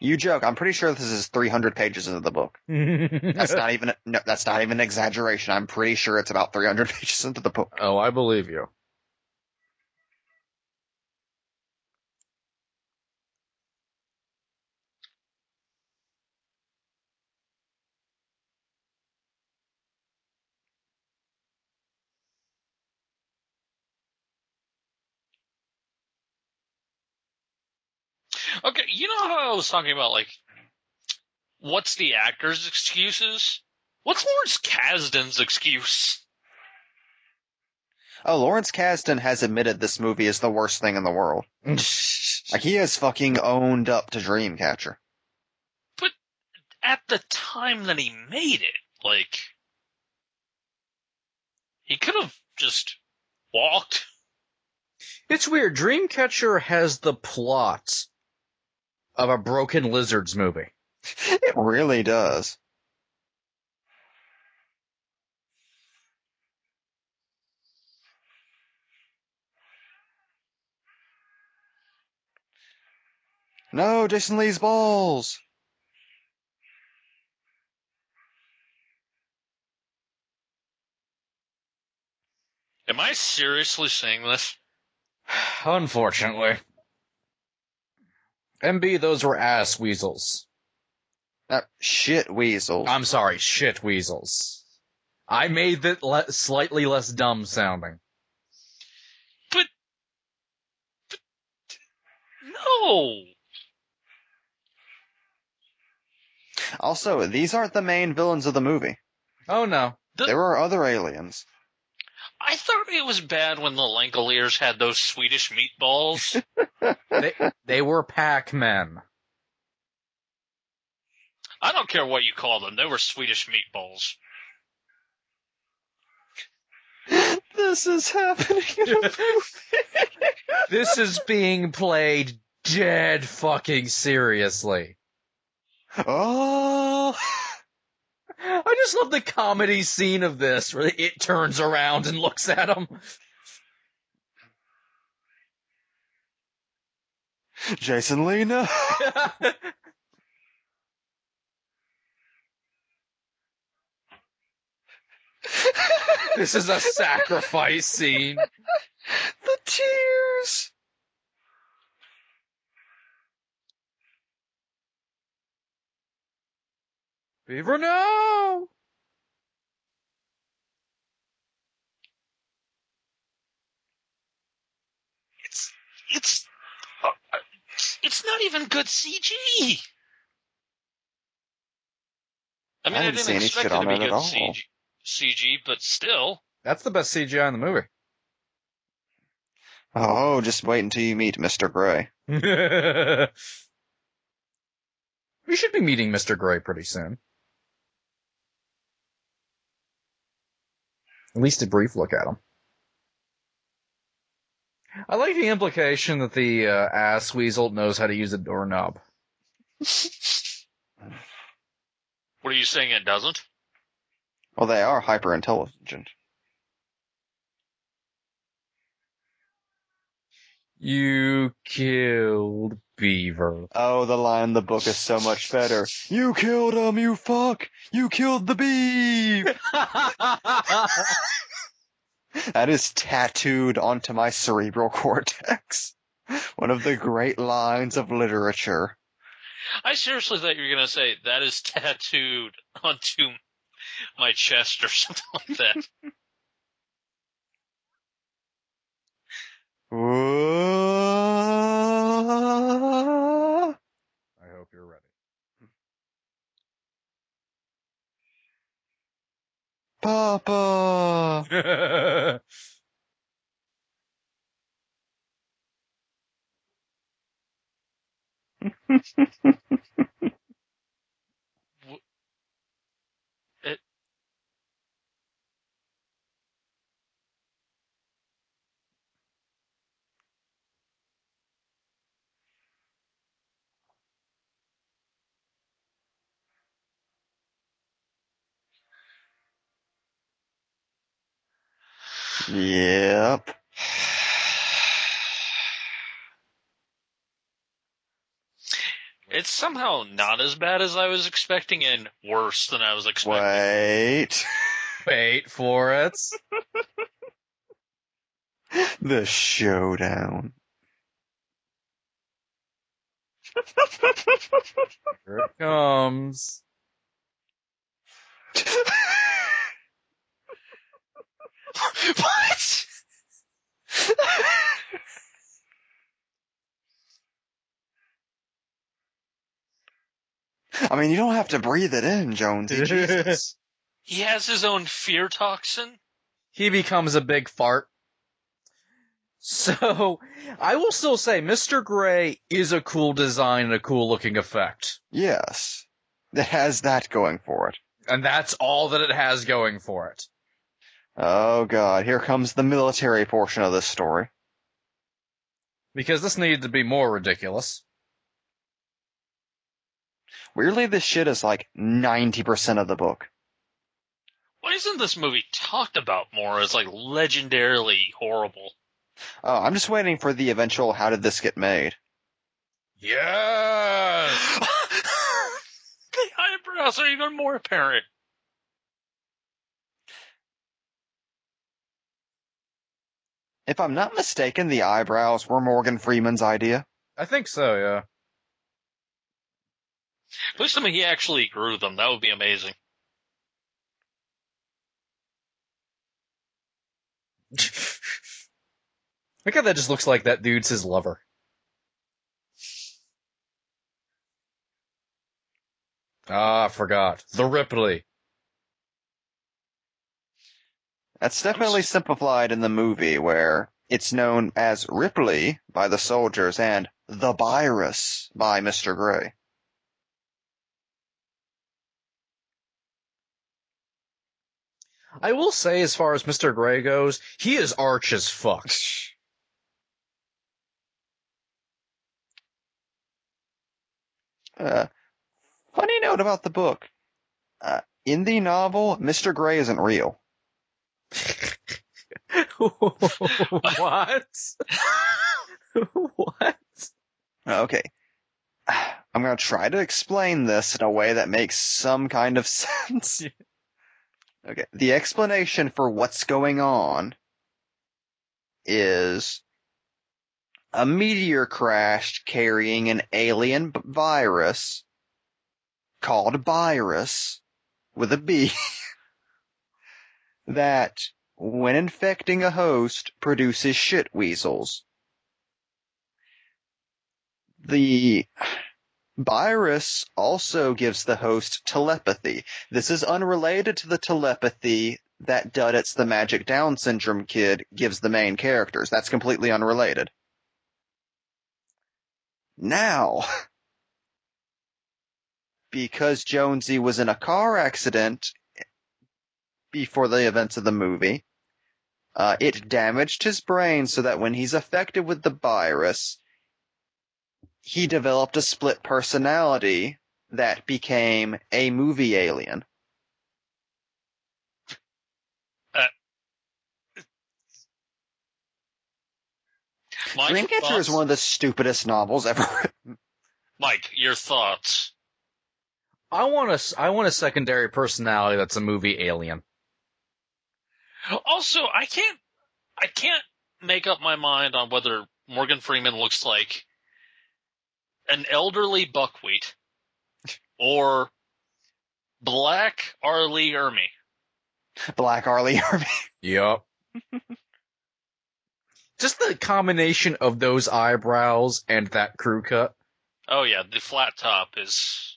You joke. I'm pretty sure this is 300 pages into the book. That's not even no, that's not even an exaggeration. I'm pretty sure it's about 300 pages into the book.
oh, I believe you.
Okay, you know how I was talking about like what's the actor's excuses? What's Lawrence Kasdan's excuse?
Oh, Lawrence Kasdan has admitted this movie is the worst thing in the world. Like he has fucking owned up to Dreamcatcher.
But at the time that he made it, like he could have just walked.
It's weird. Dreamcatcher has the plot of a Broken Lizards movie.
It really does. No, Jason Lee's balls.
Am I seriously saying this?
Unfortunately. MB, those were ass weasels.
Uh, shit weasels.
I'm sorry, shit weasels. I made it le- slightly less dumb sounding.
But, but no.
Also, these aren't the main villains of the movie.
Oh no.
The-
There are other aliens.
I thought it was bad when the Langoliers had those Swedish meatballs.
They, they were Pac-Men.
I don't care what you call them; they were Swedish meatballs.
This is happening in a movie.
This is being played dead fucking seriously.
oh.
I just love the comedy scene of this where it turns around and looks at him.
Jason Lee, no.
this is a sacrifice scene.
the tears.
Beaver, no!
It's it's uh, it's not even good CG. I mean,
I
I,
didn't
didn't,
see
expect it to be
it
good
all.
CG, CG, but still.
That's the best CGI in the movie.
Oh, just wait until you meet Mr. Gray.
we should be meeting Mr. Gray pretty soon. At least a brief look at him. I like the implication that the uh, ass weasel knows how to use a doorknob.
What are you saying? It doesn't.
Well, they are hyper intelligent.
You killed Beaver.
Oh, the line in the book is so much better. You killed him, you fuck! You killed the beef! That is tattooed onto my cerebral cortex. One of the great lines of literature.
I seriously thought you were gonna say that is tattooed onto my chest or something like that.
Whoa.
I hope you're ready.
Papa! Yep.
it's somehow not as bad as I was expecting, and worse than I was expecting.
Wait.
Wait for it.
The showdown.
Here it comes.
what?
I mean, you don't have to breathe it in, Jonesy. Jesus.
He has his own fear toxin.
he becomes a big fart. So, I will still say Mr. Gray is a cool design and a cool looking effect.
Yes. It has that going for it.
And that's all that it has going for it.
Oh god, here comes the military portion of this story.
Because this needed to be more ridiculous.
Weirdly, this shit is like 90% of the book.
Why isn't this movie talked about more as like legendarily horrible?
Oh, I'm just waiting for the eventual how did this get made?
Yes!
the eyebrows are even more apparent.
If I'm not mistaken, the eyebrows were Morgan Freeman's idea.
I think so, yeah.
Please tell me he actually grew them. That would be amazing.
Look how that just looks like that dude's his lover. Ah, I forgot. The Ripley.
That's definitely simplified in the movie where it's known as Ripley by the soldiers and the virus by Mr. Gray.
I will say, as far as Mr. Gray goes, he is arch as fuck.
Uh, funny note about the book. Uh, in the novel, Mr. Gray isn't real.
what? what?
Okay. I'm gonna try to explain this in a way that makes some kind of sense. Okay. The explanation for what's going on is a meteor crashed carrying an alien virus called virus with a B that when infecting a host produces shit weasels. The virus also gives the host telepathy. This is unrelated to the telepathy that Duddits the Magic Down Syndrome kid gives the main characters. That's completely unrelated. Now, because Jonesy was in a car accident before the events of the movie, Uh, it damaged his brain so that when he's affected with the virus, he developed a split personality that became a movie alien.
Mike,
Dreamcatcher
thoughts?
is one of the stupidest novels ever written.
Mike, your thoughts?
I want a, I want a secondary personality that's a movie alien.
Also, I can't, I can't make up my mind on whether Morgan Freeman looks like an elderly buckwheat or black R. Lee Ermey.
Black Arlie Army.
Yup. Just the combination of those eyebrows and that crew cut.
Oh yeah, the flat top is.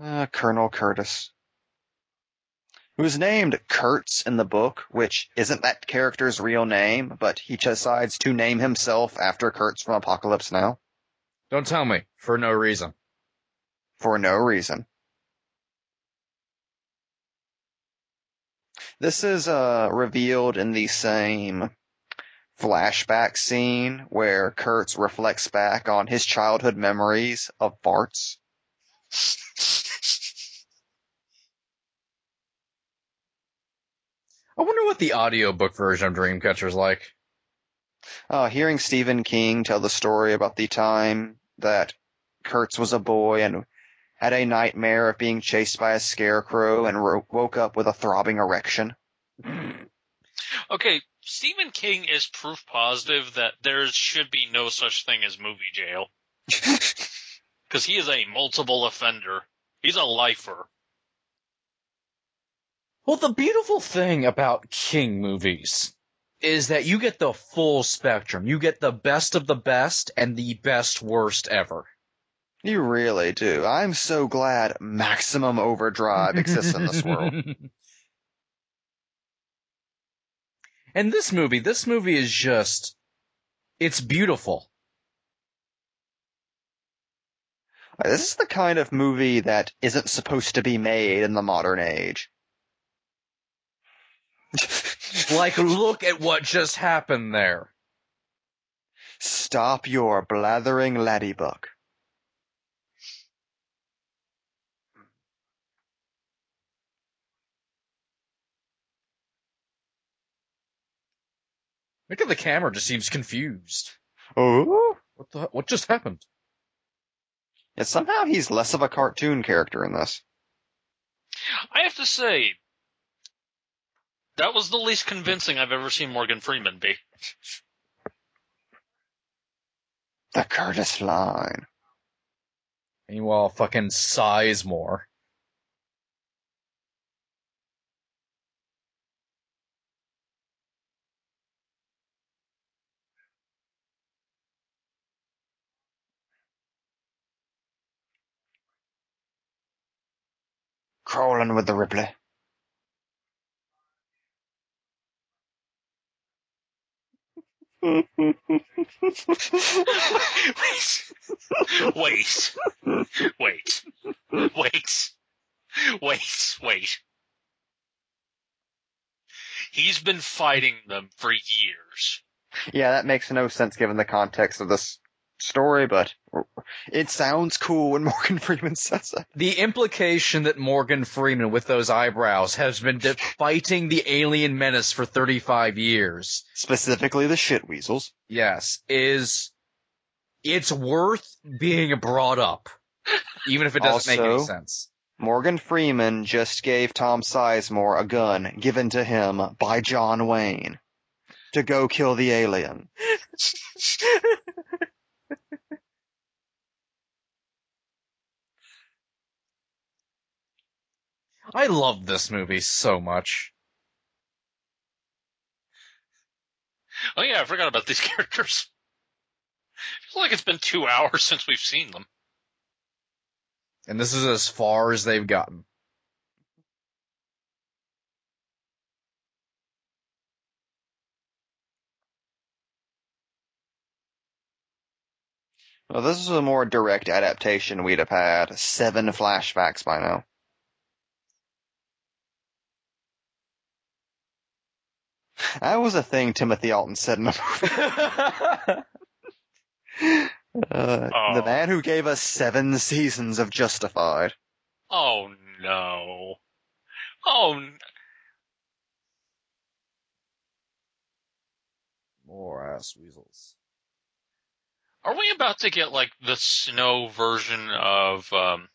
Uh, Colonel Curtis. Who's named Kurtz in the book, which isn't that character's real name, but he decides to name himself after Kurtz from Apocalypse Now
Don't tell me. For no reason.
for no reason. This is uh, revealed in the same flashback scene where Kurtz reflects back on his childhood memories of farts.
I wonder what the audiobook version of Dreamcatcher is like.
Uh, hearing Stephen King tell the story about the time that Kurtz was a boy and had a nightmare of being chased by a scarecrow and ro- woke up with a throbbing erection.
Okay, Stephen King is proof positive that there should be no such thing as movie jail. Because he is a multiple offender. He's a lifer.
Well, the beautiful thing about King movies is that you get the full spectrum. You get the best of the best and the best worst ever.
You really do. I'm so glad Maximum Overdrive exists in this world.
And this movie, this movie is just, it's beautiful.
This is the kind of movie that isn't supposed to be made in the modern age.
Like, look at what just happened there.
Stop your blathering laddybuck.
Look at the camera, just seems confused.
Oh?
What the, what just happened?
Yet somehow he's less of a cartoon character in this.
I have to say, that was the least convincing I've ever seen Morgan Freeman be.
The Curtis line.
Meanwhile, fucking Sizemore.
Crawling with the Ripley.
Wait. Wait. Wait. Wait. Wait. He's been fighting them for years.
Yeah, that makes no sense given the context of this story, but it sounds cool when Morgan Freeman says it.
The implication that Morgan Freeman with those eyebrows has been de- fighting the alien menace for 35 years.
Specifically the shit weasels.
Yes, is it's worth being brought up, even if it doesn't make any sense.
Morgan Freeman just gave Tom Sizemore a gun given to him by John Wayne to go kill the alien.
I love this movie so much.
Oh yeah, I forgot about these characters. Feels like it's been two hours since we've seen them.
And this is as far as they've gotten.
Well, this is a more direct adaptation. We'd have had seven flashbacks by now. That was a thing Timothy Alton said in the movie. Uh,
Oh.
The man who gave us seven seasons of Justified.
Oh no. Oh, n-
More ass weasels.
are we about to get like the snow version of um?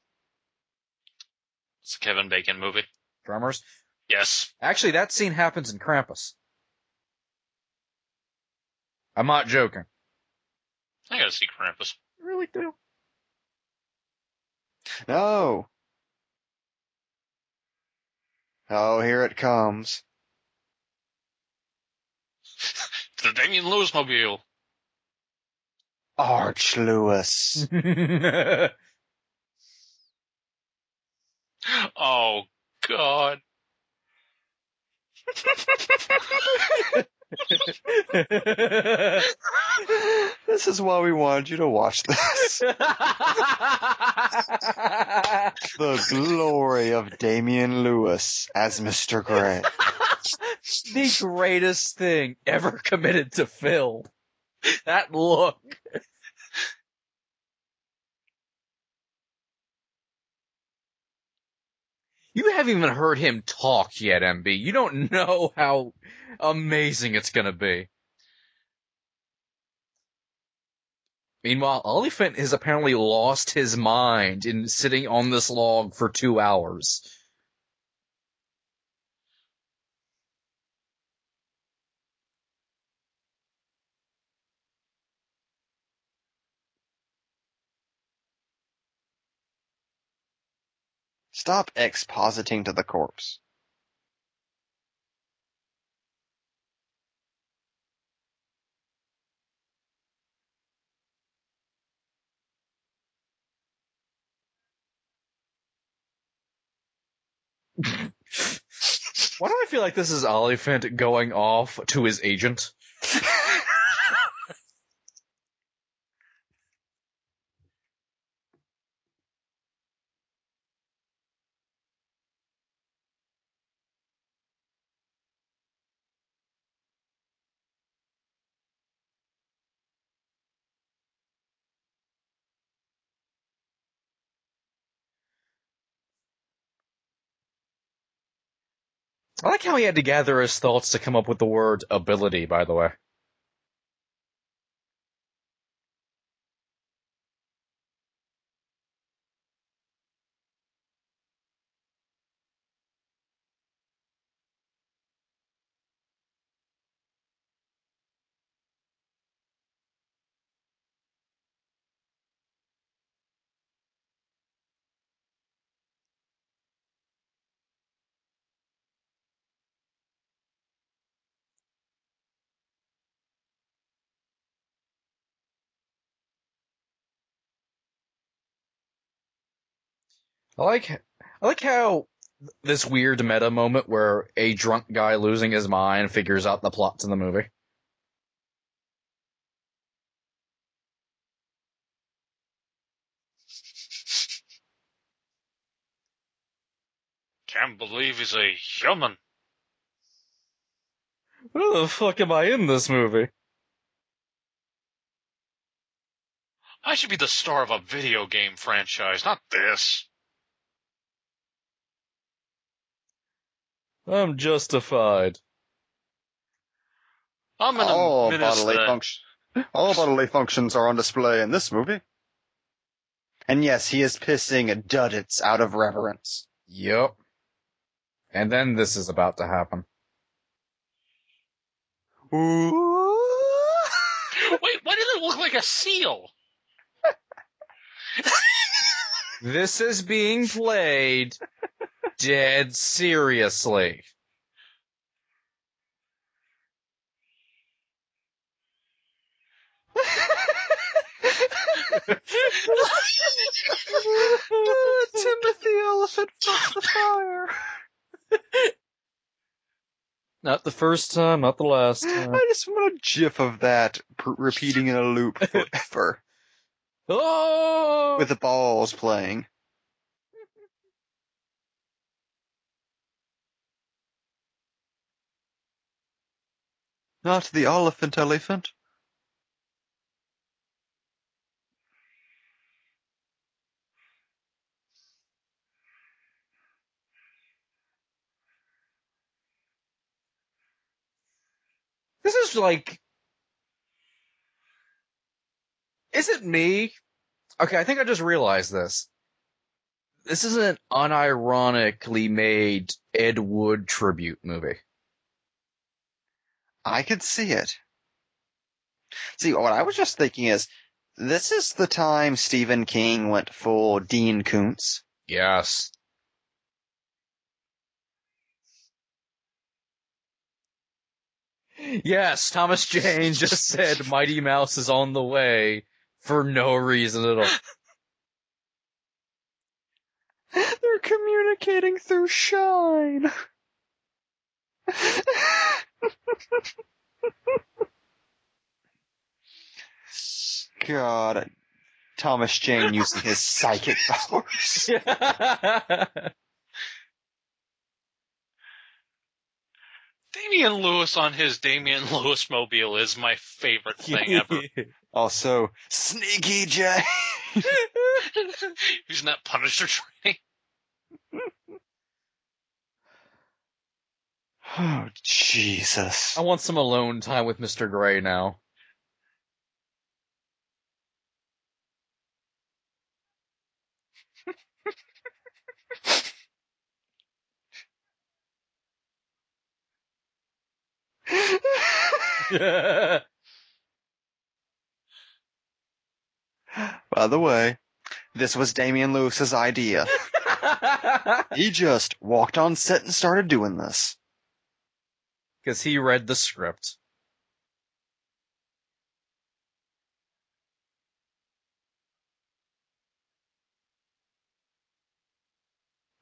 It's a Kevin Bacon movie.
Tremors.
Yes.
Actually, that scene happens in Krampus. I'm not joking.
I gotta see Krampus.
Really do.
No. Oh, here it comes.
The Damian Lewis mobile.
Arch Lewis.
Oh God.
this is why we wanted you to watch this. the glory of Damian Lewis as Mr. Gray.
the greatest thing ever committed to film. That look. You haven't even heard him talk yet, MB. You don't know how amazing it's gonna be. Meanwhile, Olyphant has apparently lost his mind in sitting on this log for two hours.
Stop expositing to the corpse.
Why do I feel like this is Olyphant going off to his agent? I like how he had to gather his thoughts to come up with the word ability, by the way. I like, I like how this weird meta moment where a drunk guy losing his mind figures out the plot to the movie.
Can't believe he's a human.
Who the fuck am I in this movie?
I should be the star of a video game franchise, not this.
I'm justified.
I'm in a
All bodily
that-
function, all bodily functions are on display in this movie. And yes, he is pissing a duddits out of reverence.
Yep. And then this is about to happen.
Ooh.
Wait, why does it look like a seal?
This is being played dead seriously.
Timothy Olyphant fucked the fire.
Not the first time, not the last time.
I just want a gif of that pr- repeating in a loop forever.
Oh!
with the balls playing. Not the elephant elephant.
This is like. Is it me? Okay, I think I just realized this. This is an unironically made Ed Wood tribute movie.
I could see it. See, what I was just thinking is, this is the time Stephen King went full Dean Koontz.
Yes. Yes, Thomas Jane just said Mighty Mouse is on the way for no reason at all.
They're communicating through shine. God, Thomas Jane using his psychic powers.
Damian Lewis on his Damian Lewis mobile is my favorite thing ever.
Also, Sneaky Jay.
He's not Punisher training.
Oh, Jesus.
I want some alone time with Mr. Gray now.
By the way, this was Damian Lewis's idea. He just walked on set and started doing this.
Because he read the script.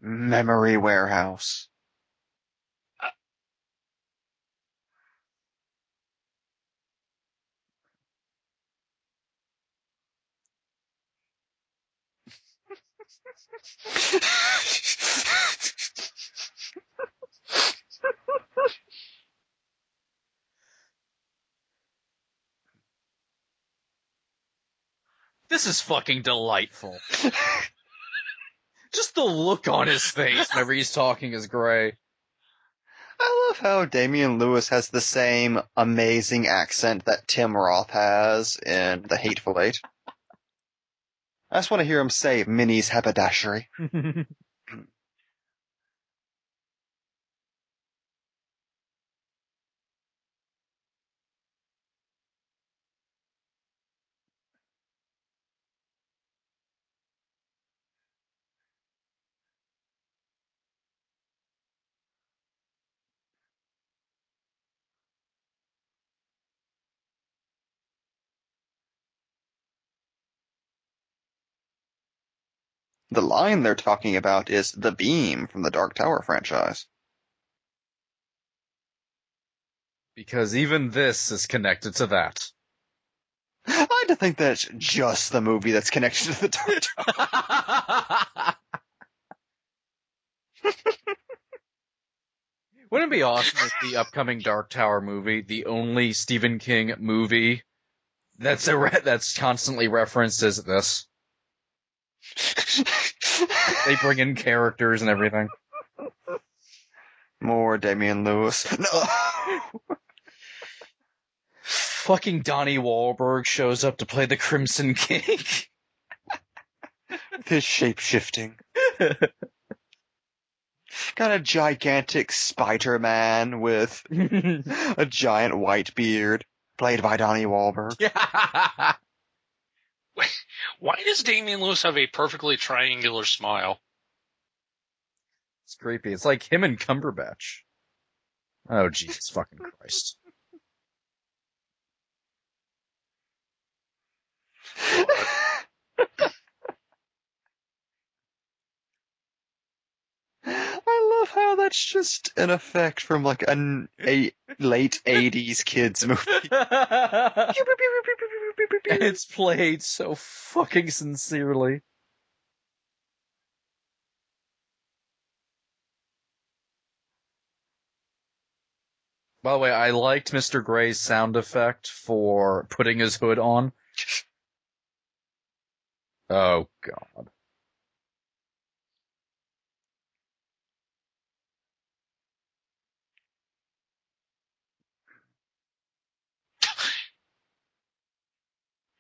Memory Warehouse.
This is fucking delightful. Just the look on his face whenever he's talking is Gray.
I love how Damian Lewis has the same amazing accent that Tim Roth has in The Hateful Eight. I just want to hear him say Minnie's haberdashery. The line they're talking about is the beam from the Dark Tower franchise.
because even this is connected to that.
I like to think that it's just the movie that's connected to the Dark Tower.
Wouldn't it be awesome if the upcoming Dark Tower movie, the only Stephen King movie that's a re- that's constantly referenced is this? They bring in characters and everything.
More Damian Lewis. No.
Fucking Donnie Wahlberg shows up to play the Crimson King.
His shape shifting. Got a gigantic Spider-Man with a giant white beard, played by Donnie Wahlberg.
Why does Damian Lewis have a perfectly triangular smile?
It's creepy. It's like him and Cumberbatch. Oh Jesus fucking Christ.
How that's just an effect from like an a late '80s kids movie.
and it's played so fucking sincerely. By the way, I liked Mr. Gray's sound effect for putting his hood on. Oh god.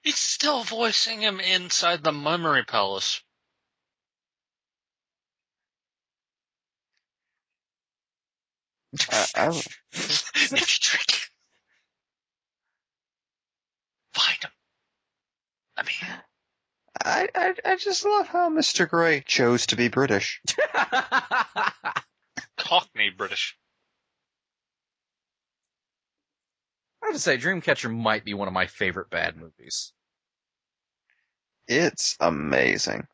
He's still voicing him inside the memory palace.
Uh, I, I,
if you drink, find him. I mean,
I, I, I just love how Mr. Gray chose to be British.
Cockney British.
I have to say, Dreamcatcher might be one of my favorite bad movies.
It's amazing.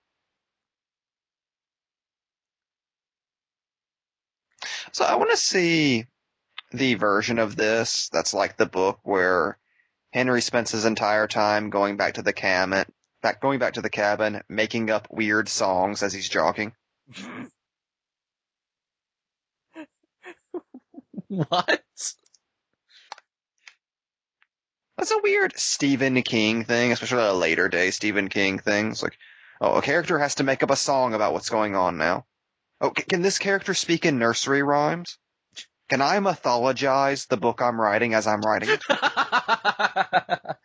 So I want to see the version of this that's like the book where Henry spends his entire time going back to the cabin, back going back to the cabin, making up weird songs as he's jogging.
what?
That's a weird Stephen King thing, especially a later day Stephen King thing. Like, oh, a character has to make up a song about what's going on now. Oh, can this character speak in nursery rhymes? Can I mythologize the book I'm writing as I'm writing it?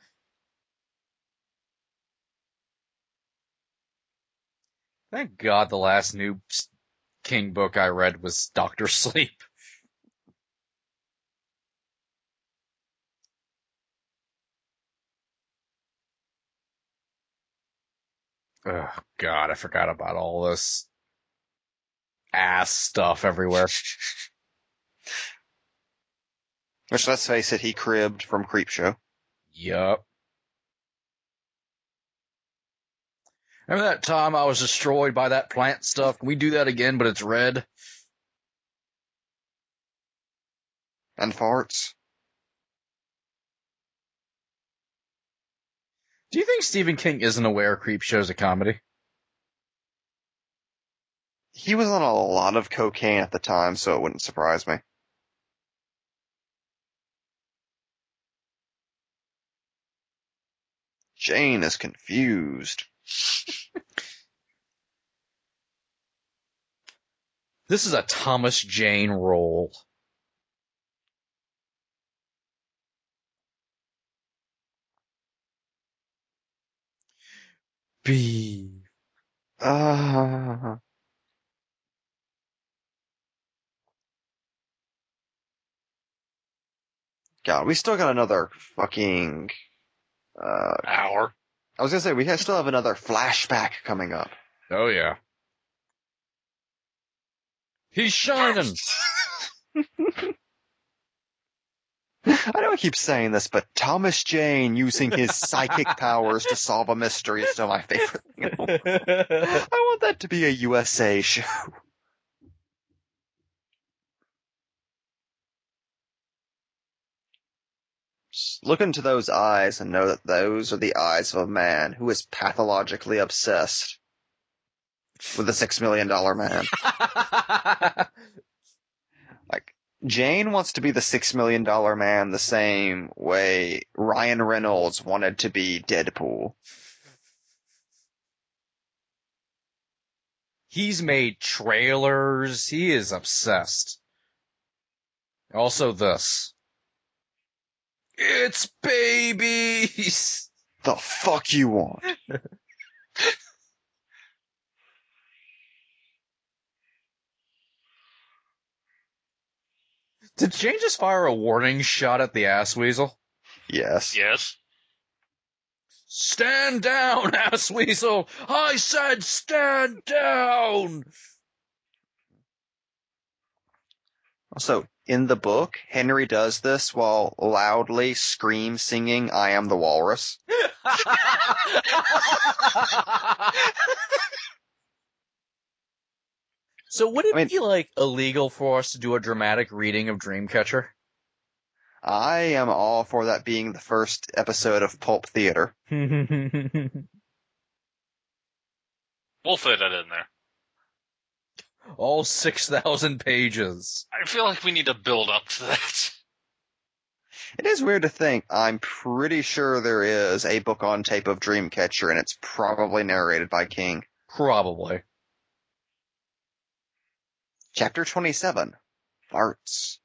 Thank God the last new King book I read was Doctor Sleep. Oh God, I forgot about all this ass stuff everywhere.
Which, let's face it, he cribbed from Creepshow.
Yup. Remember that time I was destroyed by that plant stuff? Can we do that again, but it's red?
And farts.
Do you think Stephen King isn't aware Creepshow's a comedy?
He was on a lot of cocaine at the time, so it wouldn't surprise me. Jane is confused.
This is a Thomas Jane role. B.
Ah. God, we still got another fucking. Uh,
Hour.
I was gonna say we have, still have another flashback coming up.
Oh yeah. He's shining.
I know I keep saying this, but Thomas Jane using his psychic powers to solve a mystery is still my favorite thing. in the world. I want that to be a USA show. Just look into those eyes and know that those are the eyes of a man who is pathologically obsessed with a six million dollar man. Jane wants to be the six million dollar man the same way Ryan Reynolds wanted to be Deadpool.
He's made trailers. He is obsessed. Also this. It's babies.
The fuck you want?
Did Jane just fire a warning shot at the ass weasel?
Yes.
Yes.
Stand down, ass weasel! I said stand down!
Also, in the book, Henry does this while loudly scream singing I am the walrus.
So would it
I mean-
be like illegal for us to do a dramatic reading of Dreamcatcher?
I am all for that being the first episode of Pulp Theater.
We'll fit it in there.
All six thousand pages.
I feel like we need to build up to that.
It is weird to think. I'm pretty sure there is a book on tape of Dreamcatcher, and it's probably narrated by King.
Probably.
Chapter 27. Farts.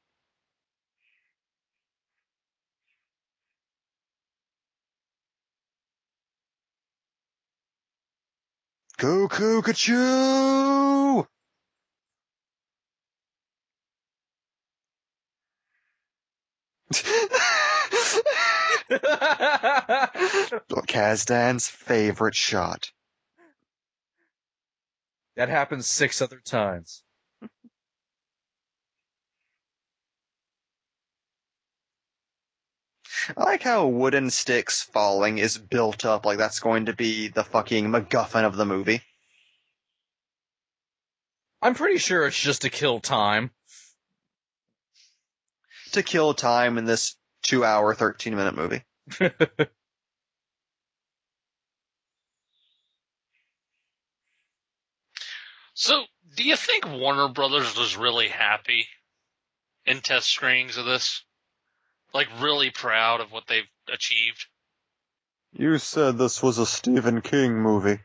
Goku Kachu! Kasdan's favorite shot.
that happens six other times.
I like how wooden sticks falling is built up like that's going to be the fucking MacGuffin of the movie.
I'm pretty sure it's just to kill time.
To kill time in this two hour, 13 minute movie.
So, do you think Warner Brothers was really happy in test screenings of this? Like, really proud of what they've achieved?
You said this was a Stephen King movie.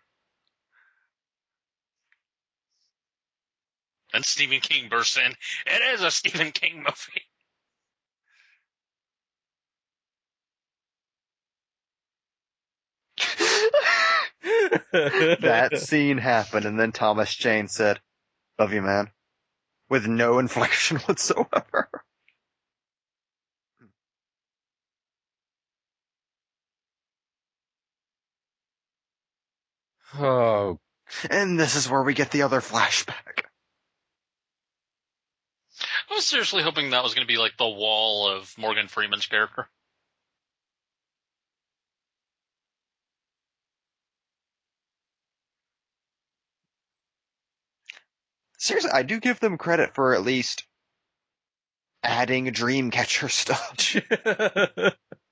And Stephen King bursts in. It is a Stephen King movie.
that scene happened and then Thomas Jane said, love you man. With no inflection whatsoever.
Oh,
And this is where we get the other flashback.
I was seriously hoping that was going to be like the wall of Morgan Freeman's character.
Seriously, I do give them credit for at least adding Dreamcatcher stuff.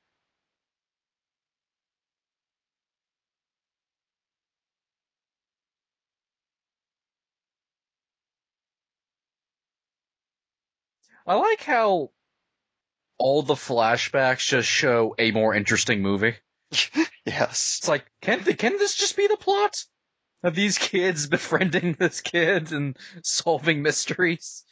I like how all the flashbacks just show a more interesting movie.
yes.
It's like, can can this just be the plot of these kids befriending this kid and solving mysteries?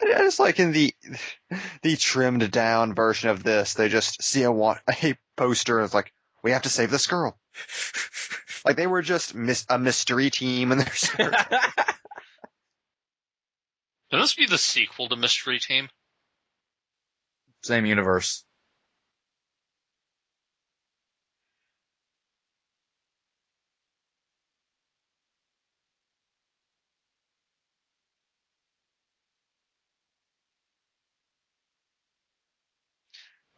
I, just like in the the trimmed down version of this, they just see a a poster and it's like, we have to save this girl. like they were just mis- a mystery team and they're searching.
Can this be the sequel to Mystery Team?
Same universe.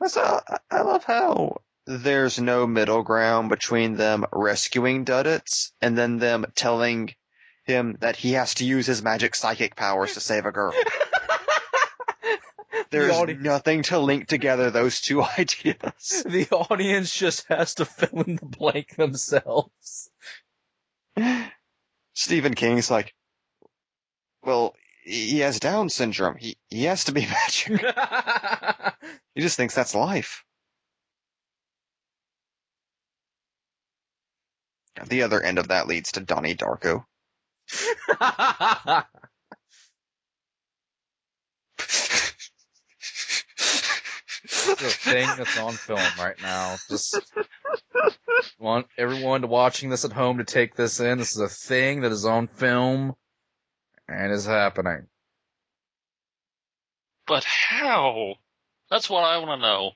So I- uh, I love how there's no middle ground between them rescuing Duddits and then them telling him that he has to use his magic psychic powers to save a girl. There's
audi-
nothing to link together those two ideas.
The audience just has to fill in the blank themselves.
Stephen King's like, well, he has Down syndrome. He he has to be magic. He just thinks that's life. The other end of that leads to Donnie Darko.
It's a thing that's on film right now. Just want everyone watching this at home to take this in. This is a thing that is on film and is happening.
But how? That's what I want to know.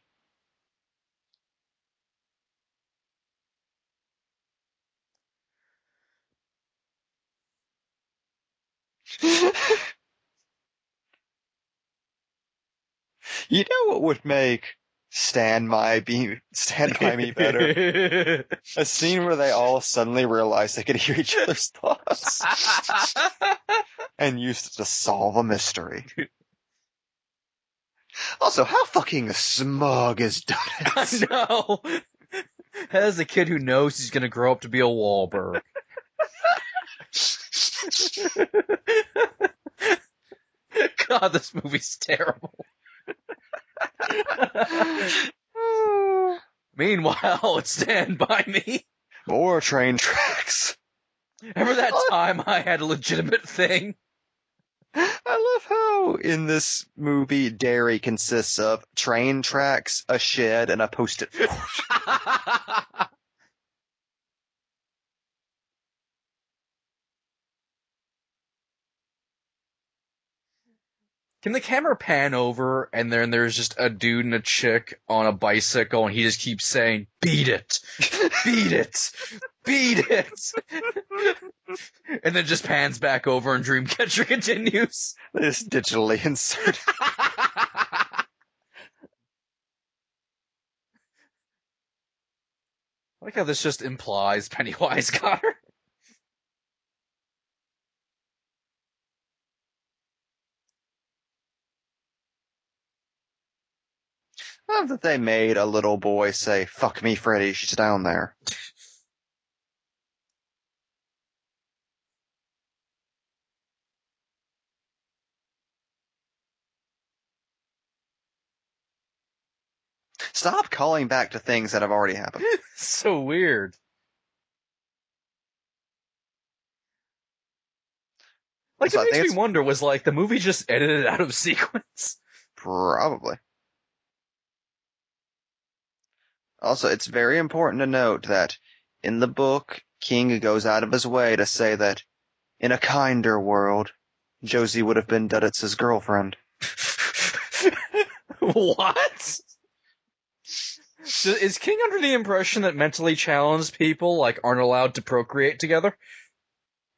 You know what would make Stand by me, stand by me better. A scene where they all suddenly realize they could hear each other's thoughts and used it to solve a mystery. Also, how fucking smug is
I
Duddits?
know. As a kid who knows he's gonna grow up to be a Wahlberg. God, this movie's terrible. Meanwhile, it's Stand By Me.
More train tracks.
Remember that time I had a legitimate thing?
I love how in this movie Derry consists of train tracks, a shed, and a post-it board.
Can the camera pan over and then there's just a dude and a chick on a bicycle and he just keeps saying, beat it, beat it, beat it. and then just pans back over and Dreamcatcher continues.
This digitally inserted.
I like how this just implies Pennywise got her.
Love that they made a little boy say, fuck me, Freddy, she's down there. Stop calling back to things that have already happened.
so weird. Like,
So
it makes me wonder, was like, the movie just edited out of sequence?
Probably. Also, it's very important to note that in the book, King goes out of his way to say that in a kinder world, Josie would have been Duddits' girlfriend.
what? So is King under the impression that mentally challenged people, like, aren't allowed to procreate together?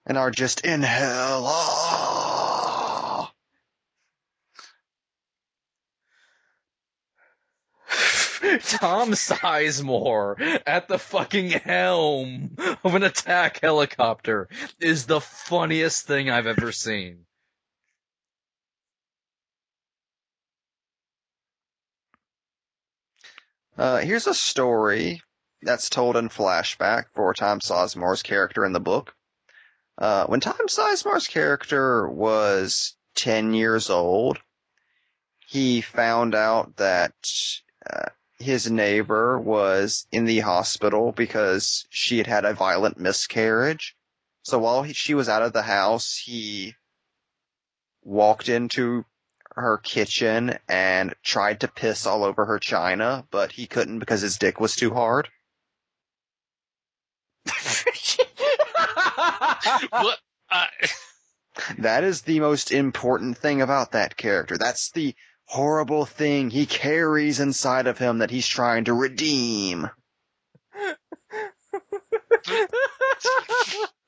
And are just in hell. Ah!
Tom Sizemore at the fucking helm of an attack helicopter is the funniest thing I've ever seen.
Uh, here's a story that's told in flashback for Tom Sizemore's character in the book. Uh, when Tom Sizemore's character was 10 years old, he found out that uh, his neighbor was in the hospital because she had had a violent miscarriage. So while he, she was out of the house, he walked into her kitchen and tried to piss all over her china, but he couldn't because his dick was too hard.
what? I,
That is the most important thing about that character. That's the horrible thing he carries inside of him that he's trying to redeem.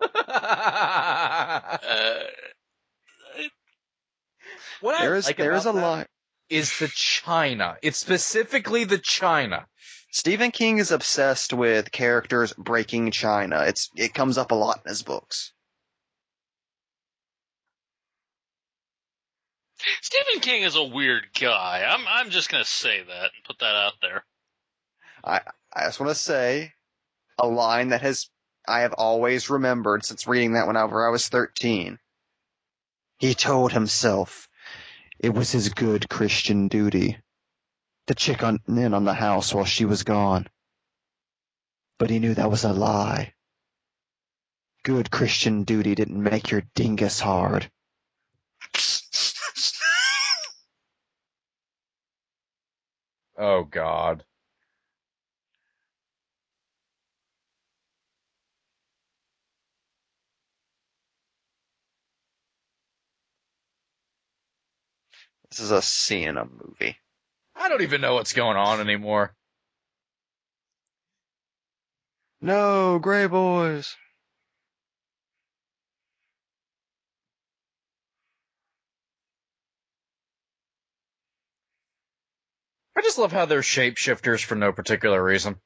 uh,
what
There is
like
there is a lot.
is the China. It's specifically the China.
Stephen King is obsessed with characters breaking China. It's it comes up a lot in his books.
Stephen King is a weird guy. I'm I'm just gonna say that and put that out there.
I I just want to say a line that has I have always remembered since reading that whenever I was 13. He told himself it was his good Christian duty to check on, in on the house while she was gone. But he knew that was a lie. Good Christian duty didn't make your dingus hard.
Oh God.
This is a scene in a movie.
I don't even know what's going on anymore.
No, Gray Boys.
Just love how they're shapeshifters for no particular reason.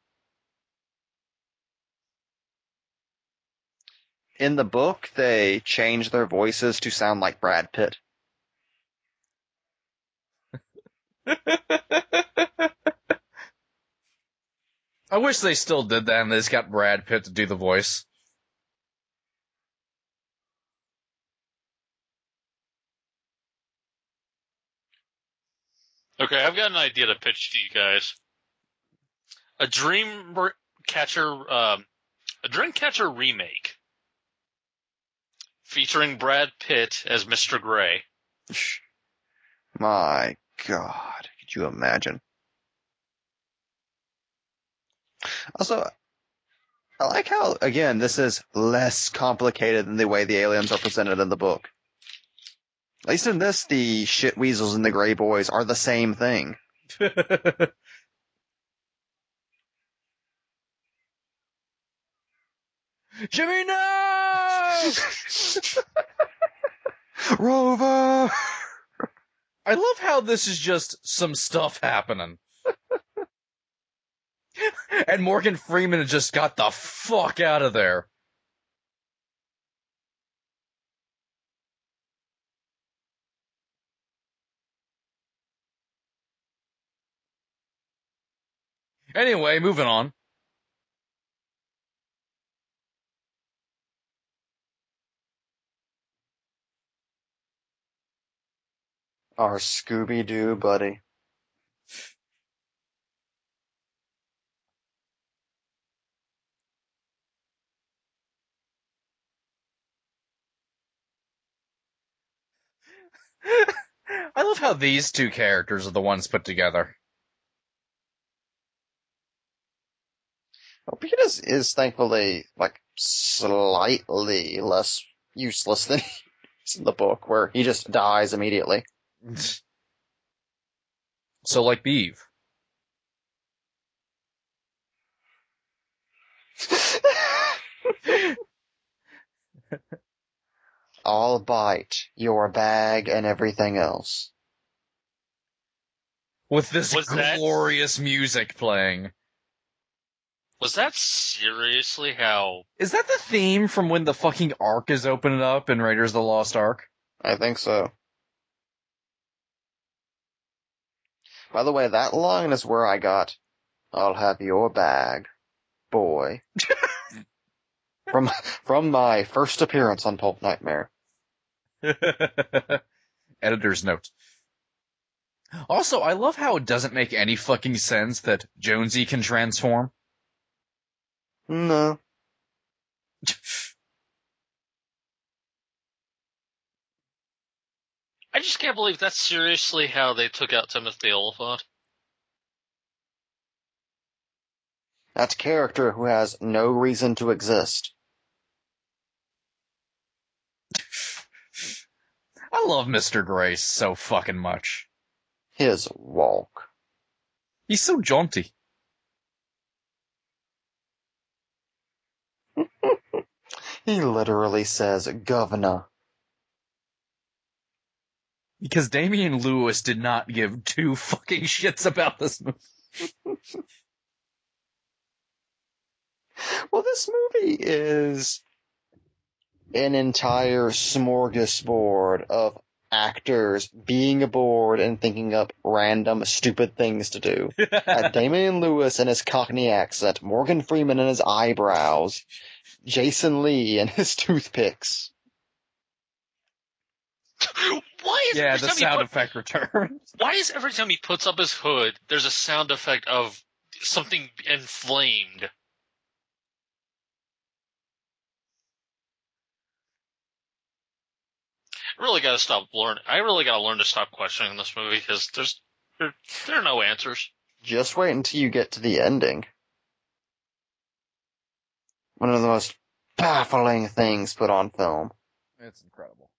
In the book, they change their voices to sound like Brad Pitt.
I wish they still did that and they just got Brad Pitt to do the voice.
Okay, I've got an idea to pitch to you guys. A Dream Catcher, um, a Dreamcatcher remake featuring Brad Pitt as Mr. Gray.
My God, could you imagine? Also, I like how, again, this is less complicated than the way the aliens are presented in the book. At least in this, the shit weasels and the gray boys are the same thing.
Jimmy, no!
Rover!
I love how this is just some stuff happening. and Morgan Freeman just got the fuck out of there. Anyway, moving on.
Our Scooby Doo buddy.
I love how these two characters are the ones put together.
Well, Peter is thankfully like slightly less useless than he in the book, where he just dies immediately.
So like Beeve.
I'll bite your bag and everything else.
With this
Was that-
glorious music playing.
Was that seriously how?
Is that the theme from when the fucking Ark is opening up in Raiders of the Lost Ark?
I think so. By the way, that line is where I got, I'll have your bag, boy. from, from my first appearance on Pulp Nightmare.
Editor's note. Also, I love how it doesn't make any fucking sense that Jonesy can transform.
No.
I just can't believe that's seriously how they took out Timothy Olyphant.
That's a character who has no reason to exist.
I love Mr. Grace so fucking much.
His walk.
He's so jaunty.
He literally says governor.
Because Damian Lewis did not give two fucking shits about this movie.
Well, this movie is an entire smorgasbord of actors being aboard and thinking up random stupid things to do. Damian Lewis and his Cockney accent, Morgan Freeman and his eyebrows, Jason Lee and his toothpicks.
Why is
yeah, the sound
put-
effect returns.
Why is every time he puts up his hood, there's a sound effect of something inflamed? I really got to stop learning. I really got to learn to stop questioning this movie because there's there, there are no answers.
Just wait until you get to the ending one of the most baffling things put on film.
It's incredible.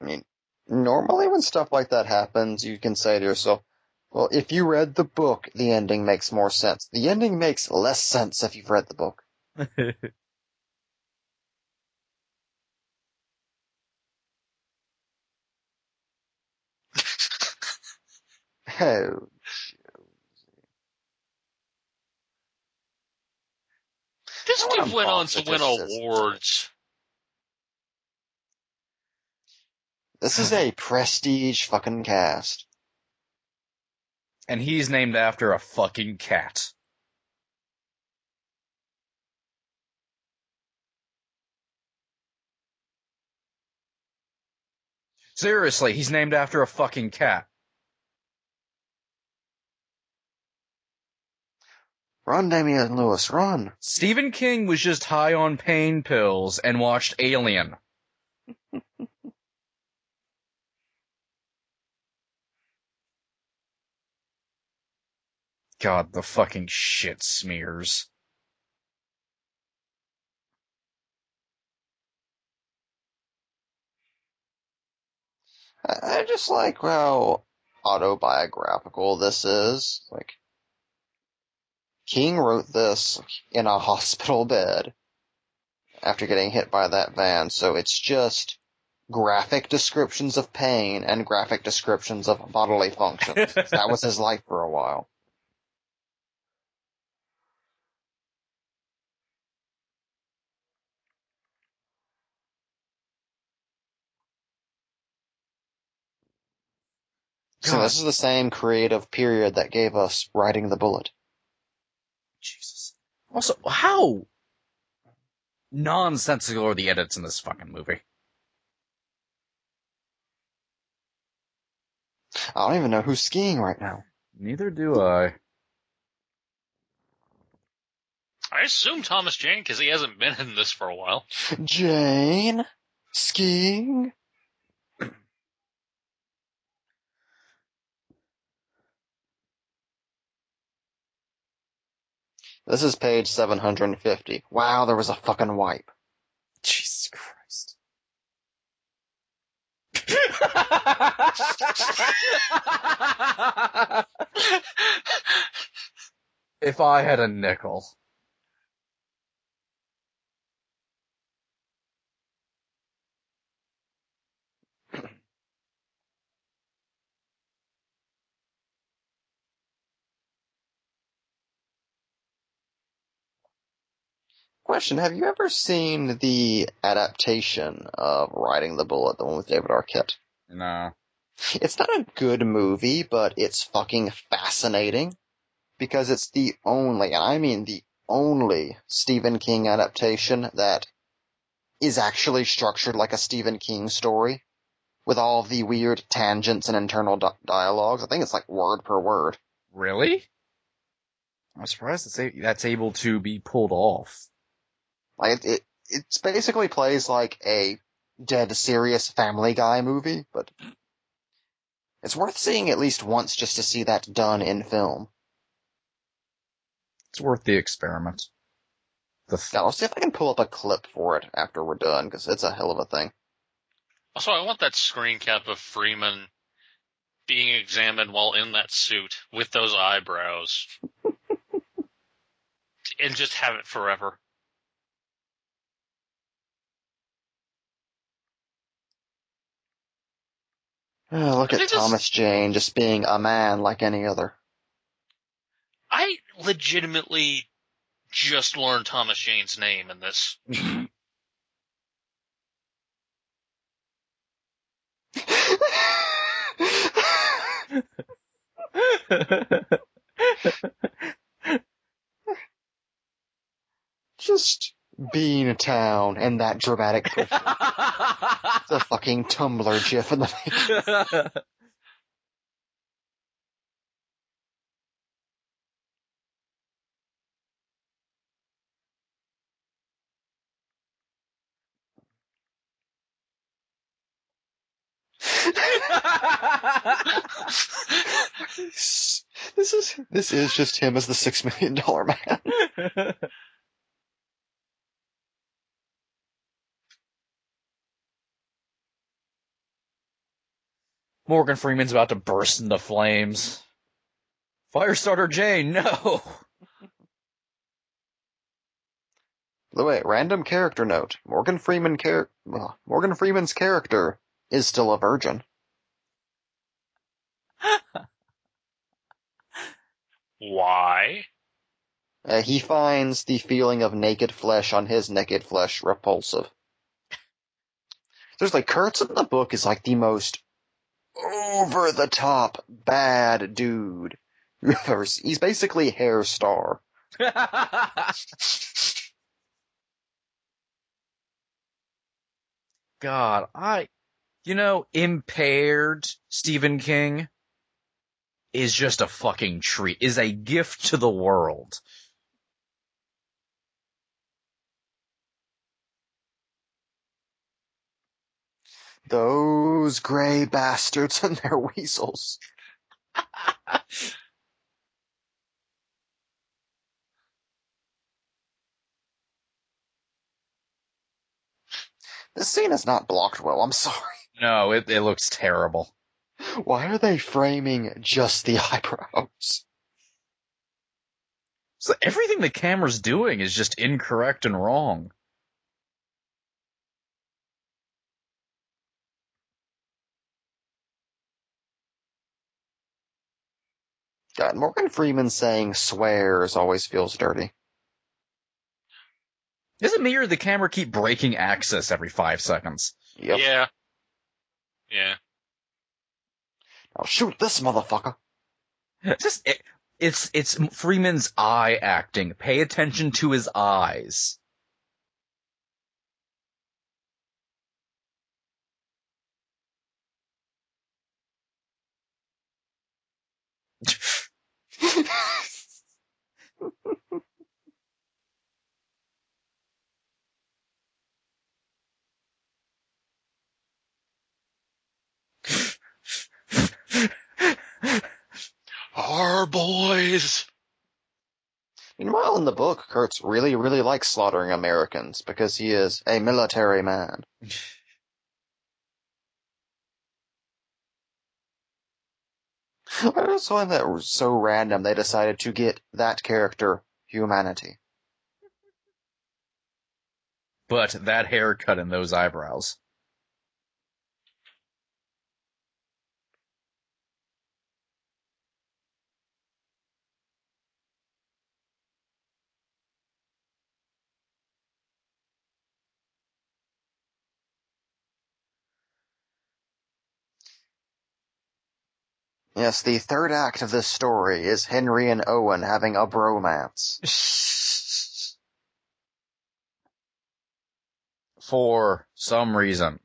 I mean, normally when stuff like that happens, you can say to yourself, well, if you read the book, the ending makes more sense. The ending makes less sense if you've read the book. oh,
This dude went on to win awards.
this is a prestige fucking cast.
And he's named after a fucking cat. Seriously, he's named after a fucking cat.
Run, Damian Lewis, run.
Stephen King was just high on pain pills and watched Alien. God, the fucking shit smears.
I, I just like how autobiographical this is. Like, King wrote this in a hospital bed after getting hit by that van, so it's just graphic descriptions of pain and graphic descriptions of bodily functions. that was his life for a while. So this is the same creative period that gave us Riding the Bullet.
Jesus. Also, how nonsensical are the edits in this fucking movie?
I don't even know who's skiing right now.
Neither do I.
I assume Thomas Jane because he hasn't been in this for a while.
Jane? Skiing? This is page 750. Wow, there was a fucking wipe.
Jesus Christ. if I had a nickel.
Question, have you ever seen the adaptation of Riding the Bullet, the one with David Arquette?
No.
It's not a good movie, but it's fucking fascinating because it's the only, and I mean the only Stephen King adaptation that is actually structured like a Stephen King story with all the weird tangents and internal di- dialogues. I think it's like word per word.
Really? I'm surprised that's, a- that's able to be pulled off.
Like it, it it's basically plays like a dead serious Family Guy movie, but it's worth seeing at least once just to see that done in film.
It's worth the experiment. The th-
Now, I'll see if I can pull up a clip for it after we're done, because it's a hell of a thing.
Also, I want that screen cap of Freeman being examined while in that suit with those eyebrows. and just have it forever.
Oh, look at
this-
Thomas Jane just being a man like any other.
I legitimately just learned Thomas Jane's name in this.
just Bean Town and that dramatic the fucking Tumblr gif in the this is this is just him as the six million dollar man.
Morgan Freeman's about to burst into flames. Firestarter Jane, no!
By the way, random character note: Morgan Freeman char- well, Morgan Freeman's character is still a virgin.
Why?
Uh, he finds the feeling of naked flesh on his naked flesh repulsive. There's like Kurtz in the book is like the most over the top bad dude. He's basically hair star.
God, I, you know, impaired Stephen King is just a fucking treat, is a gift to the world.
Those gray bastards and their weasels. This scene is not blocked well, I'm sorry.
No, it, it looks terrible.
Why are they framing just the eyebrows?
So everything the camera's doing is just incorrect and wrong.
God, Morgan Freeman saying swears always feels dirty.
Is it me or the camera keep breaking access every five seconds?
Yep.
Yeah. Yeah.
Now shoot this motherfucker.
Just it, it's it's Freeman's eye acting. Pay attention to his eyes.
Our boys.
Meanwhile, in the book, Kurtz really, really likes slaughtering Americans because he is a military man. I just find that was so random they decided to get that character humanity.
But that haircut and those eyebrows.
Yes, the third act of this story is Henry and Owen having a bromance.
For some reason.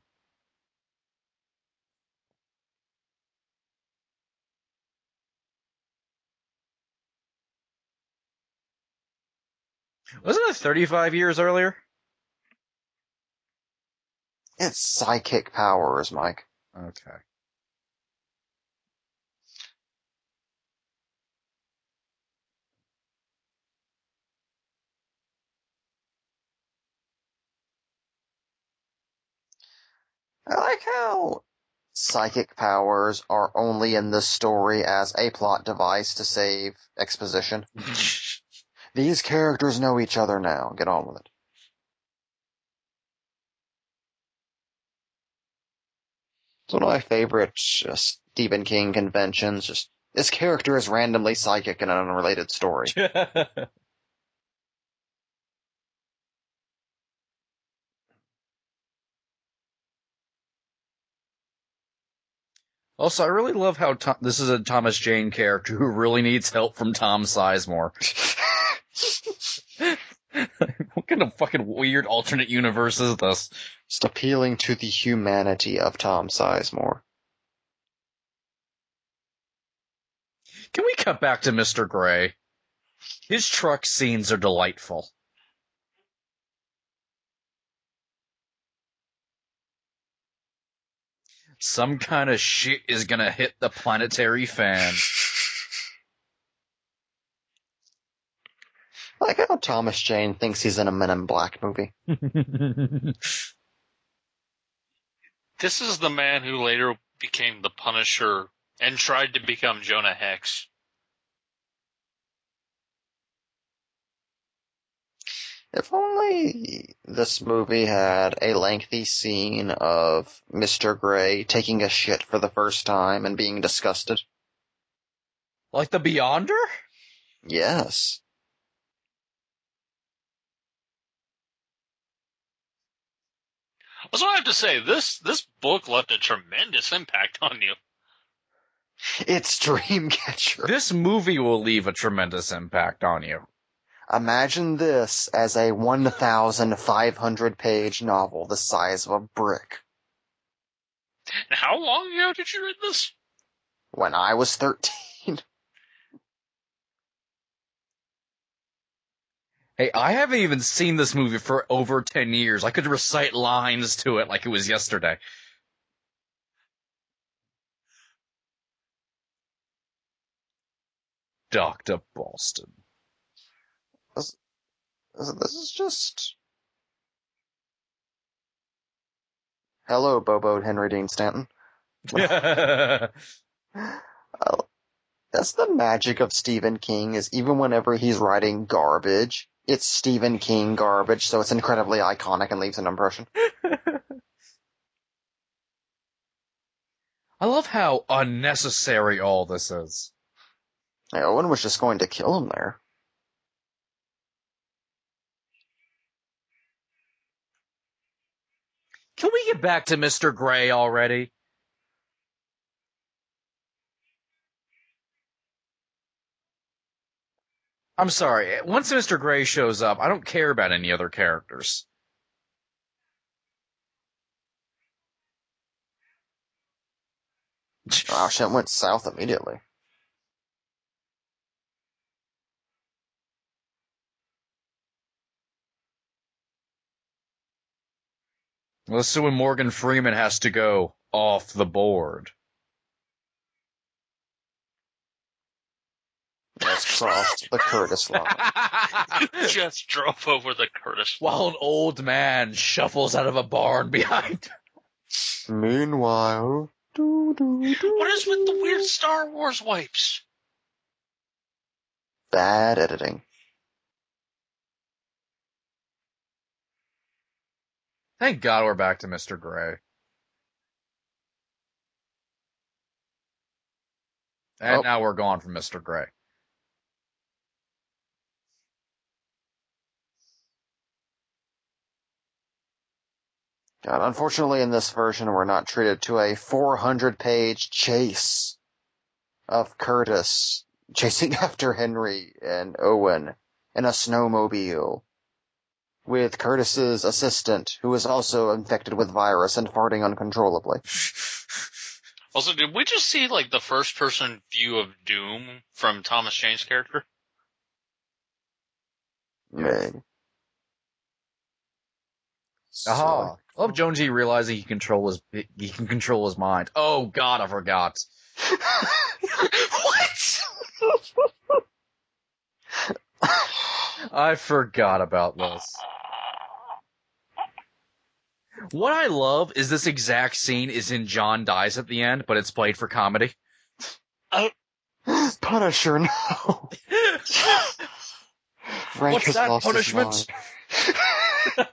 Wasn't it 35 years earlier?
It's psychic powers, Mike.
Okay.
I like how psychic powers are only in this story as a plot device to save exposition. These characters know each other now. Get on with it. It's one of my favorite uh, Stephen King conventions. Just this character is randomly psychic in an unrelated story.
also, I really love how Tom, this is a Thomas Jane character who really needs help from Tom Sizemore. what kind of fucking weird alternate universe is this?
Just appealing to the humanity of Tom Sizemore.
Can we cut back to Mr. Gray? His truck scenes are delightful. Some kind of shit is gonna hit the planetary fan.
I like how Thomas Jane thinks he's in a Men in Black movie.
This is the man who later became the Punisher and tried to become Jonah Hex.
If only this movie had a lengthy scene of Mr. Gray taking a shit for the first time and being disgusted.
like the Beyonder?
Yes.
That's what I have to say. This this book left a tremendous impact on you.
It's Dreamcatcher.
This movie will leave a tremendous impact on you.
Imagine this as a 1,500 page novel the size of a brick.
How long ago did you read this?
When I was 13.
Hey, I haven't even seen this movie for over 10 years. I could recite lines to it like it was yesterday. Dr. Boston.
This this is just. Hello, Bobo Harry Dean Stanton. that's the magic of Stephen King is even whenever he's writing garbage, it's Stephen King garbage, so it's incredibly iconic and leaves an impression.
I love how unnecessary all this is.
Owen was just going to kill him there.
Can we get back to Mr. Gray already? I'm sorry. Once Mr. Gray shows up, I don't care about any other characters.
Wow, shit went south immediately.
Well, see when Morgan Freeman has to go off the board.
Just crossed the Curtis line.
Just drove over the Curtis. line.
While an old man shuffles out of a barn behind.
Meanwhile, doo, doo, doo,
What is with the weird Star Wars wipes?
bad editing.
Thank God we're back to Mr. Gray. And
Oh.
now we're gone from Mr. Gray.
God, unfortunately, in this version, we're not treated to a 400 page chase of Curtis chasing after Henry and Owen in a snowmobile with Curtis's assistant, who is also infected with virus and farting uncontrollably.
Also, did we just see like the first person view of Doom from Thomas Jane's character?
Maybe.
Aha. I love oh, Jonesy realizing he control his he can control his mind. Oh God, I forgot.
what?
I forgot about this. What I love is this exact scene is in John dies at the end, but it's played for comedy.
Punisher, no. Frank
What's that punishment?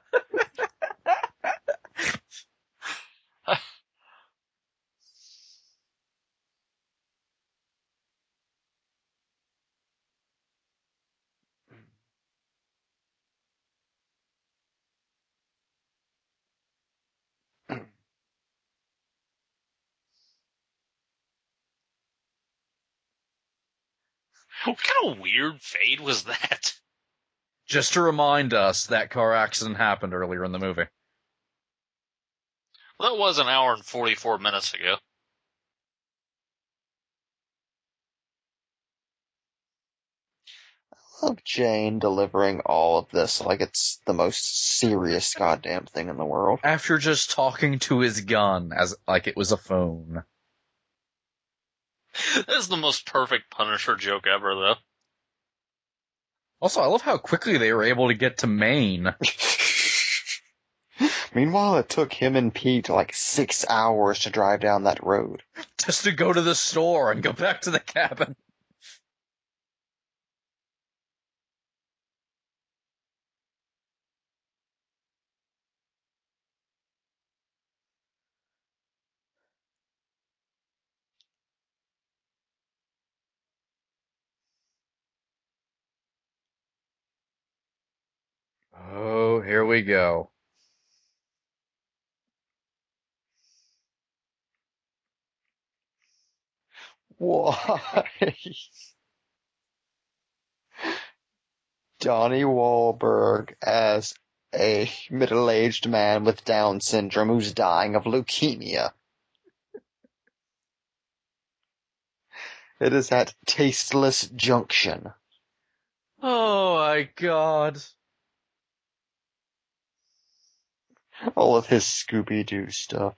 What kind of weird fade was that?
Just to remind us that car accident happened earlier in the movie.
Well, that was an hour and 44 minutes ago.
I love Jane delivering all of this like it's the most serious goddamn thing in the world.
After just talking to his gun as like it was a phone.
This is the most perfect Punisher joke ever, though.
Also, I love how quickly they were able to get to Maine.
Meanwhile, it took him and Pete like six hours to drive down that road.
just to go to the store and go back to the cabin. We go.
Why? Donnie Wahlberg as a middle-aged man with Down syndrome who's dying of leukemia. It is at Tasteless Junction.
Oh my god.
All of his Scooby-Doo stuff.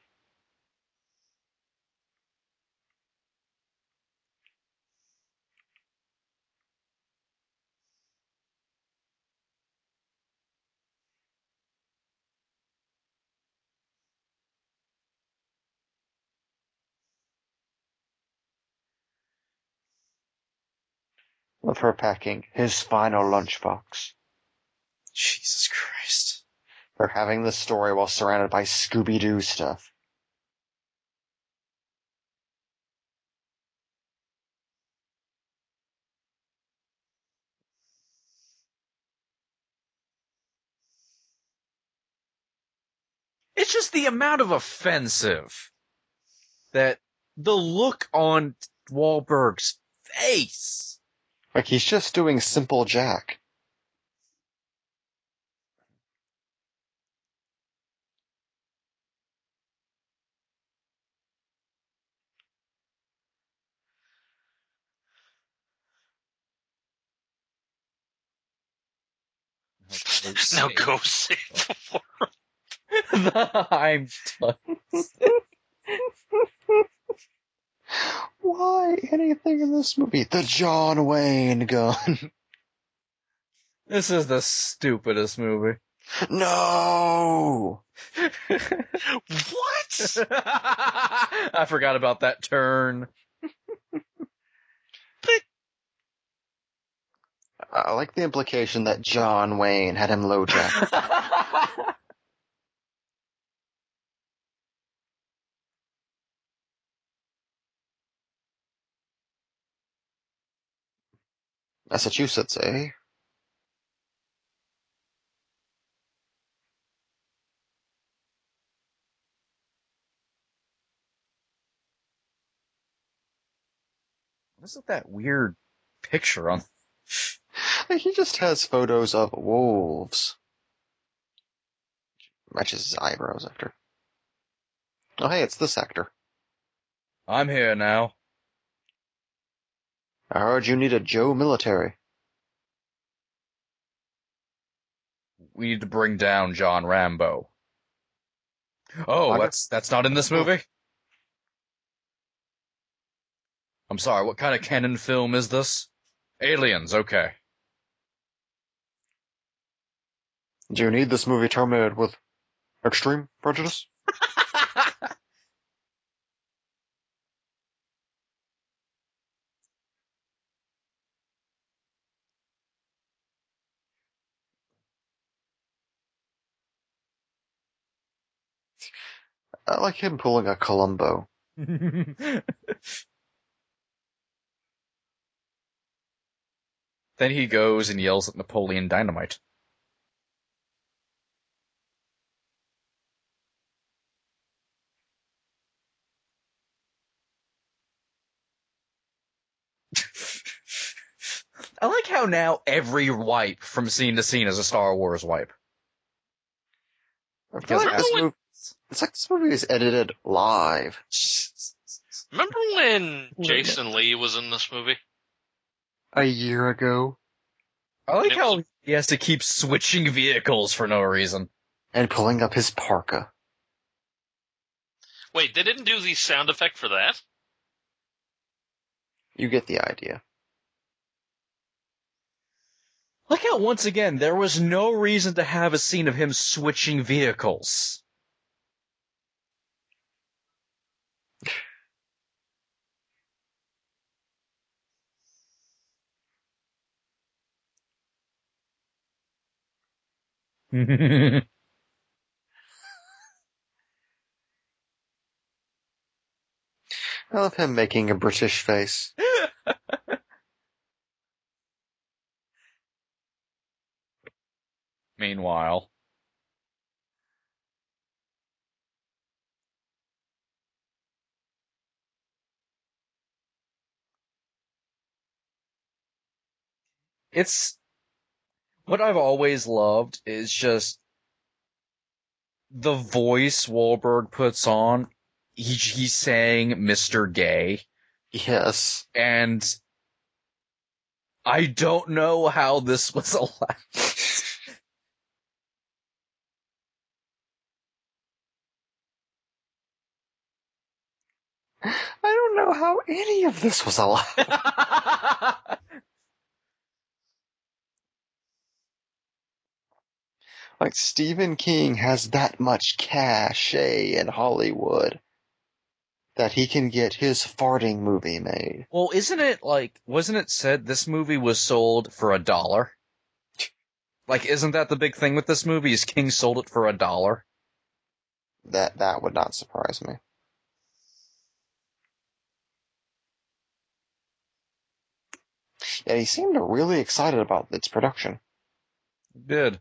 Of her packing his final lunchbox.
Jesus Christ.
Her having this story while surrounded by Scooby-Doo stuff.
It's just the amount of offensive that the look on Wahlberg's face.
Like he's just doing simple Jack.
Now go save the world.
I'm done.
Why anything in this movie? The John Wayne gun.
This is the stupidest movie.
No!
What?
I forgot about that turn.
I like the implication that John Wayne had him LoJack. Massachusetts, eh?
What's with that weird picture on?
He just has photos of wolves. Matches his eyebrows after. Oh hey, it's this actor.
I'm here now.
I heard you need a Joe military.
We need to bring down John Rambo. Oh,
I-
that's that's not in this movie. I'm sorry. What kind of Cannon film is this? Aliens. Okay.
Do you need this movie terminated with extreme prejudice? I like him pulling a Columbo.
then he goes and yells at Napoleon Dynamite. I like how now every wipe from scene to scene is a Star Wars wipe.
I feel like this
when-
movie, it's like this movie is edited live.
Remember when Jason Lee was in this movie?
A year ago.
I like how he has to keep switching vehicles for no reason.
And pulling up his parka.
Wait, they didn't do the sound effect for that?
You get the idea.
Look how once again there was no reason to have a scene of him switching vehicles.
I love him making a British face.
Meanwhile. It's what I've always loved is just the voice Wahlberg puts on. He, he's saying Mr. Gay,
Yes.
and I don't know how this was allowed.
I don't know how any of this was allowed. Like Stephen King has that much cachet in Hollywood that he can get his farting movie made.
well, isn't it like, wasn't it said this movie was sold for a dollar? Like, isn't that the big thing with this movie? Is King sold it for a dollar?
That that would not surprise me. Yeah, he seemed really excited about its production.
Did.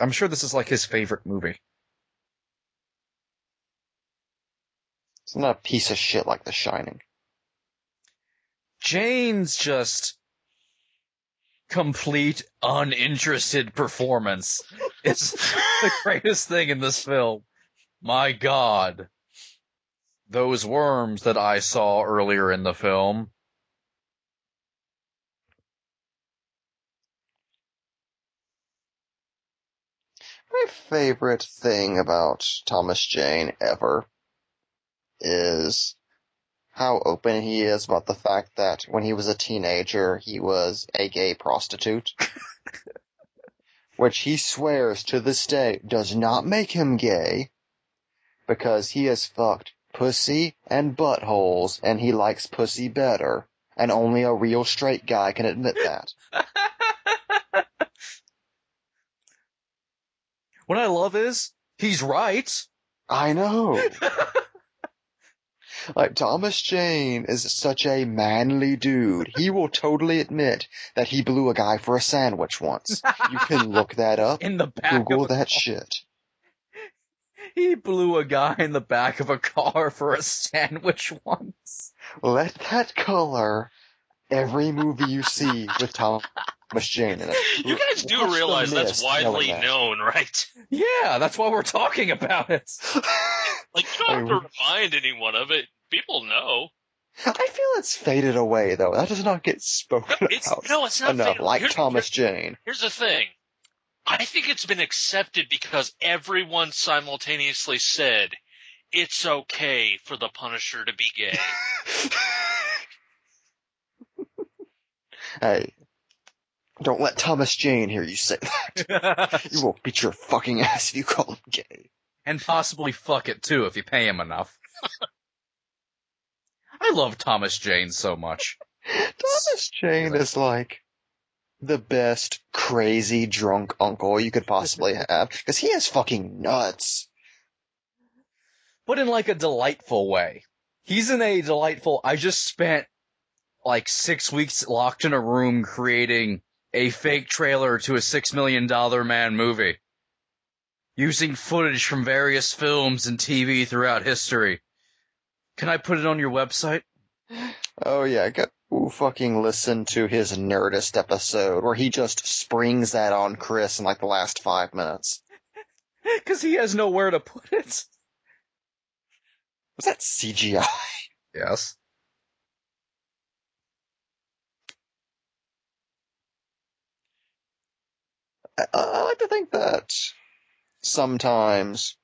I'm sure this is like his favorite movie.
It's not a piece of shit like The Shining.
Jane's just complete uninterested performance. It's the greatest thing in this film. My god. Those worms that I saw earlier in the film.
My favorite thing about Thomas Jane ever is how open he is about the fact that when he was a teenager, he was a gay prostitute. Which he swears to this day does not make him gay because he has fucked pussy and buttholes and he likes pussy better. And only a real straight guy can admit that.
What I love is, he's right.
I know. like Thomas Jane is such a manly dude. He will totally admit that he blew a guy for a sandwich once. You can look that up.
In the back
Google
of a
that
car.
shit.
He blew a guy in the back of a car for a sandwich once.
Let that color every movie you see with Thomas Jane in it.
You guys do
Watch
realize that's widely
that.
known, right?
Yeah, that's why we're talking about it.
Like you don't have to remind anyone of it. People know.
I feel it's faded away though. That does not get spoken
It's
about
no, it's not
enough,
faded-
like
here's-
Thomas Jane.
Here's the thing. I think it's been accepted because everyone simultaneously said it's okay for the Punisher to be gay.
Hey, don't let Thomas Jane hear you say that. You will beat your fucking ass if you call him gay.
and possibly fuck it too if you pay him enough. I love Thomas Jane so much.
Thomas Jane is like the best crazy drunk uncle you could possibly have because he is fucking nuts.
But in like a delightful way. He's in a delightful, I just spent like six weeks locked in a room creating a fake trailer to a six million dollar man movie. Using footage from various films and TV throughout history. Can I put it on your website?
Oh yeah, go ooh, fucking listen to his Nerdist episode where he just springs that on Chris in like the last five minutes.
Cause he has nowhere to put it.
Was that CGI?
Yes.
I, I like to think that sometimes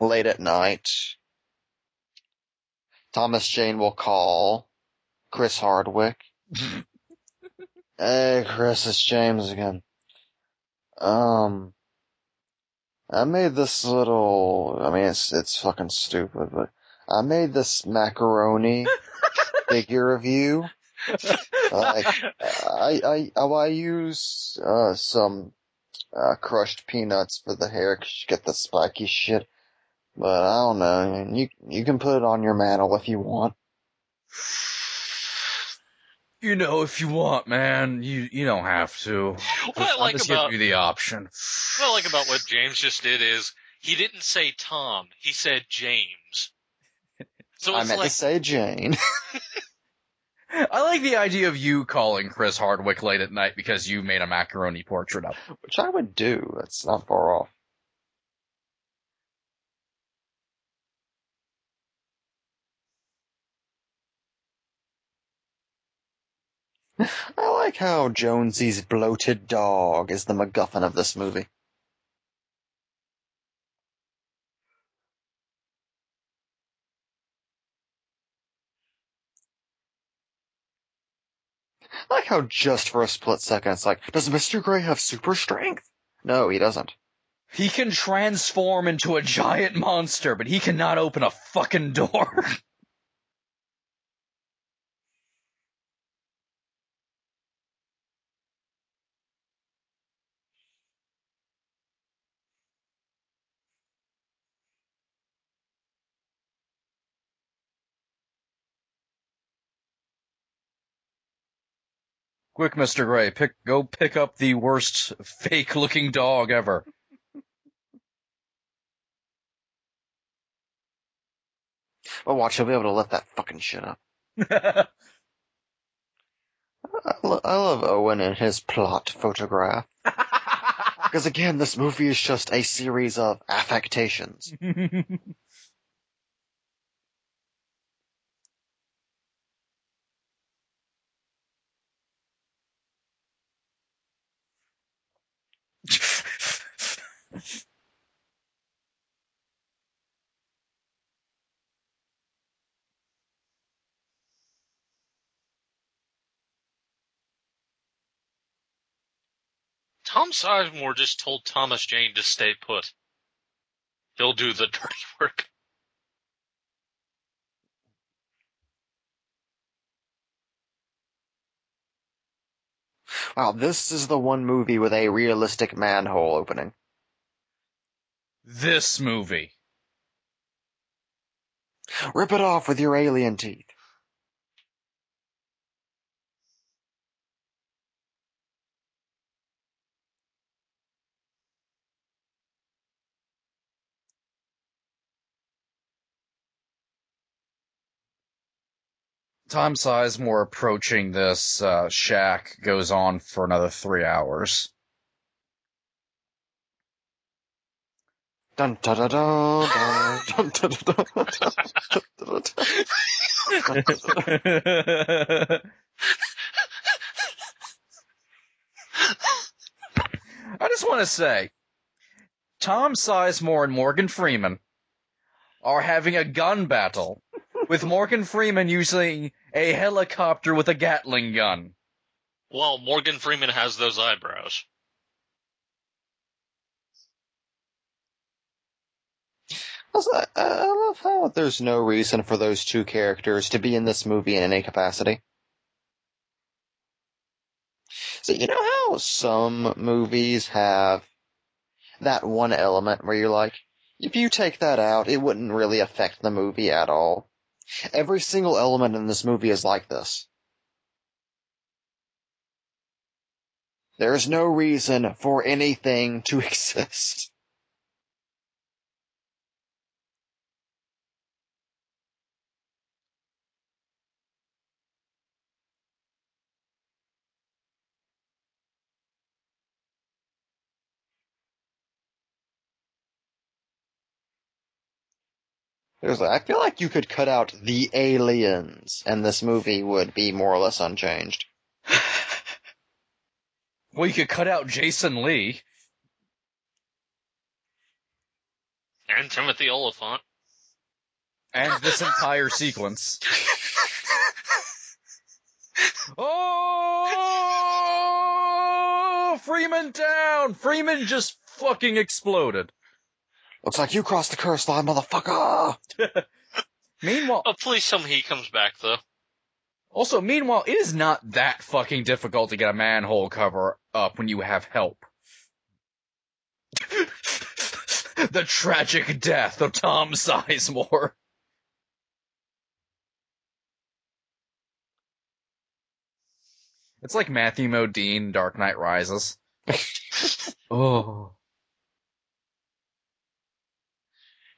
late at night, Thomas Jane will call Chris Hardwick. hey, Chris, it's James again. Um, I made this little, I mean, it's, it's fucking stupid, but I made this macaroni figure of you. Like, I, I, oh, I use, uh, some, uh, crushed peanuts for the hair 'cause you get the spiky shit. But I don't know, you, you can put it on your mantle if you want.
You know, if you want, man, you you don't have to.
What I
I'm
like
just
about
giving you the option.
what I like about what James just did is he didn't say Tom, he said James. So
I meant
like
to say Jane.
I like the idea of you calling Chris Hardwick late at night because you made a macaroni portrait of him.
Which I would do. That's not far off. I like how Jonesy's bloated dog is the MacGuffin of this movie. I like how just for a split second it's like, does Mr. Gray have super strength? No, he doesn't.
He can transform into a giant monster, but he cannot open a fucking door. Quick, Mr. Gray, pick go pick up the worst fake looking dog ever.
But watch, he'll be able to lift that fucking shit up. I, lo- I love Owen and his plot photograph. Because again, this movie is just a series of affectations.
Tom Sizemore just told Thomas Jane to stay put. He'll do the dirty work.
Wow, this is the one movie with a realistic manhole opening.
this movie.
Rip it off with your alien teeth.
Tom Sizemore approaching this uh, shack goes on for another three hours.
Dun da da da da dun da da da dun da da da.
I just want to say, Tom Sizemore and Morgan Freeman are having a gun battle, with Morgan Freeman using a helicopter with a Gatling gun.
Well, Morgan Freeman has those eyebrows.
I, I love how there's no reason for those two characters to be in this movie in any capacity. So you know how some movies have that one element where you're like, if you take that out, it wouldn't really affect the movie at all. Every single element in this movie is like this. There is no reason for anything to exist. There's, I feel like you could cut out the aliens, and this movie would be more or less unchanged.
Well, you could cut out Jason Lee.
And Timothy Olyphant.
and this entire sequence. Oh, Freeman down! Freeman just fucking exploded.
Looks like you crossed the curse line, motherfucker!
Meanwhile,
Oh, please tell me he comes back though.
also, meanwhile, it is not that fucking difficult to get a manhole cover up when you have help. the tragic death of Tom Sizemore. It's like Matthew Modine, Dark Knight Rises. oh.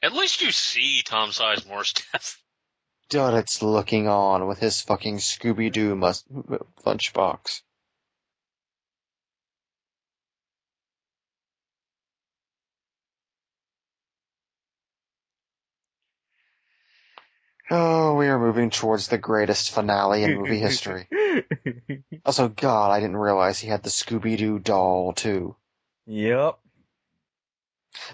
At least you see Tom Sizemore's death.
Duddits looking on with his fucking Scooby Doo mus- lunchbox. Oh, we are moving towards the greatest finale in movie history. Also, God, I didn't realize he had the Scooby Doo doll too.
Yep.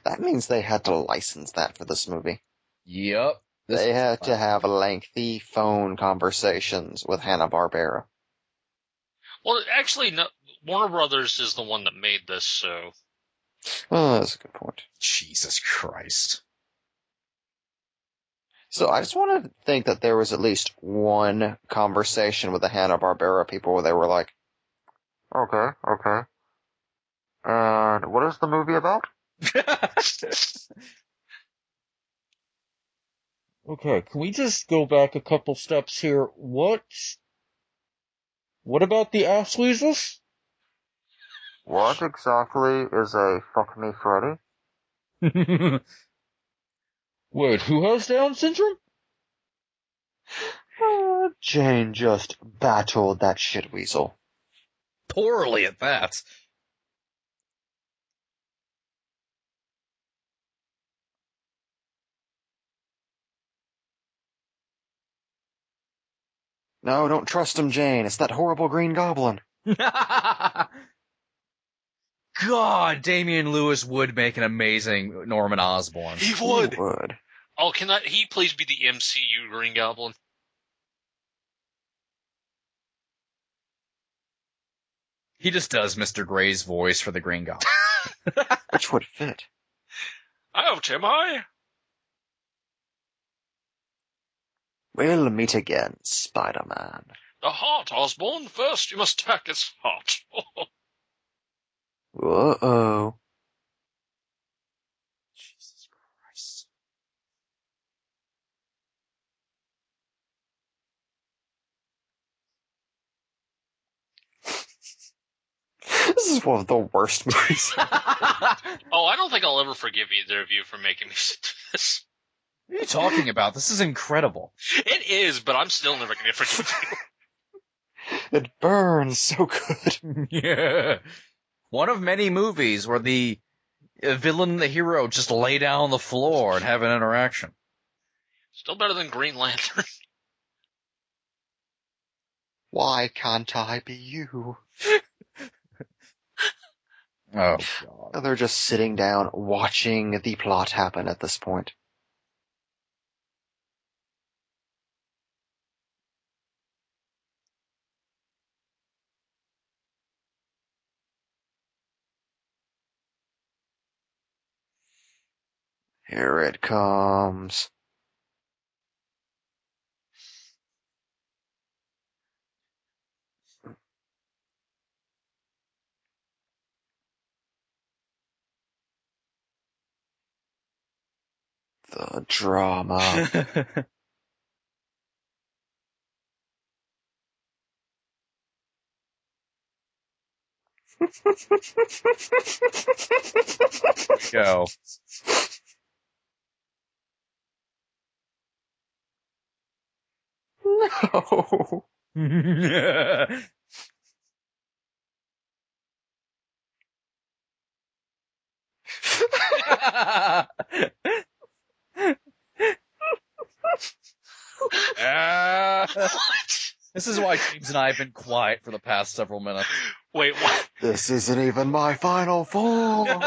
That means they had to license that for this movie.
Yep. This
they
was
had to have lengthy phone conversations with Hanna Barbera.
Well, actually, no, Warner Brothers is the one that made this, so
Oh, that's a good point.
Jesus Christ.
So I just want to think that there was at least one conversation with the Hanna Barbera people where they were like, "Okay, okay, and what is the movie about?"
okay, can we just go back a couple steps here? What? What about the ass weasels?
What exactly is a fuck me Freddy?
Wait, who has Down syndrome?
Uh, Jane just battled that shit weasel.
Poorly at that.
No, don't trust him, Jane. It's that horrible green goblin.
God, Damian Lewis would make an amazing Norman Osborn.
He
He
would.
would.
oh, can I, he please be the MCU Green Goblin?
He just does Mr. Gray's voice for the Green Goblin.
Which would fit.
Oh, Tim, I.
We'll meet again, Spider-Man.
The heart, Osborn. First, you must attack its heart.
Uh-oh.
Jesus Christ.
This is one of the worst movies.
oh, I don't think I'll ever forgive either of you for making me sit through this.
What are you talking about? This is incredible.
It is, but I'm still never going to forgive you.
it burns so good.
yeah. One of many movies where the villain and the hero just lay down on the floor and have an interaction.
Still better than Green Lantern.
Why can't I be you?
Oh god.
They're just sitting down watching the plot happen at this point. Here it comes. The drama.
Go.
No.
This is why James and I have been quiet for the past several minutes.
Wait, what?
This isn't even my final form.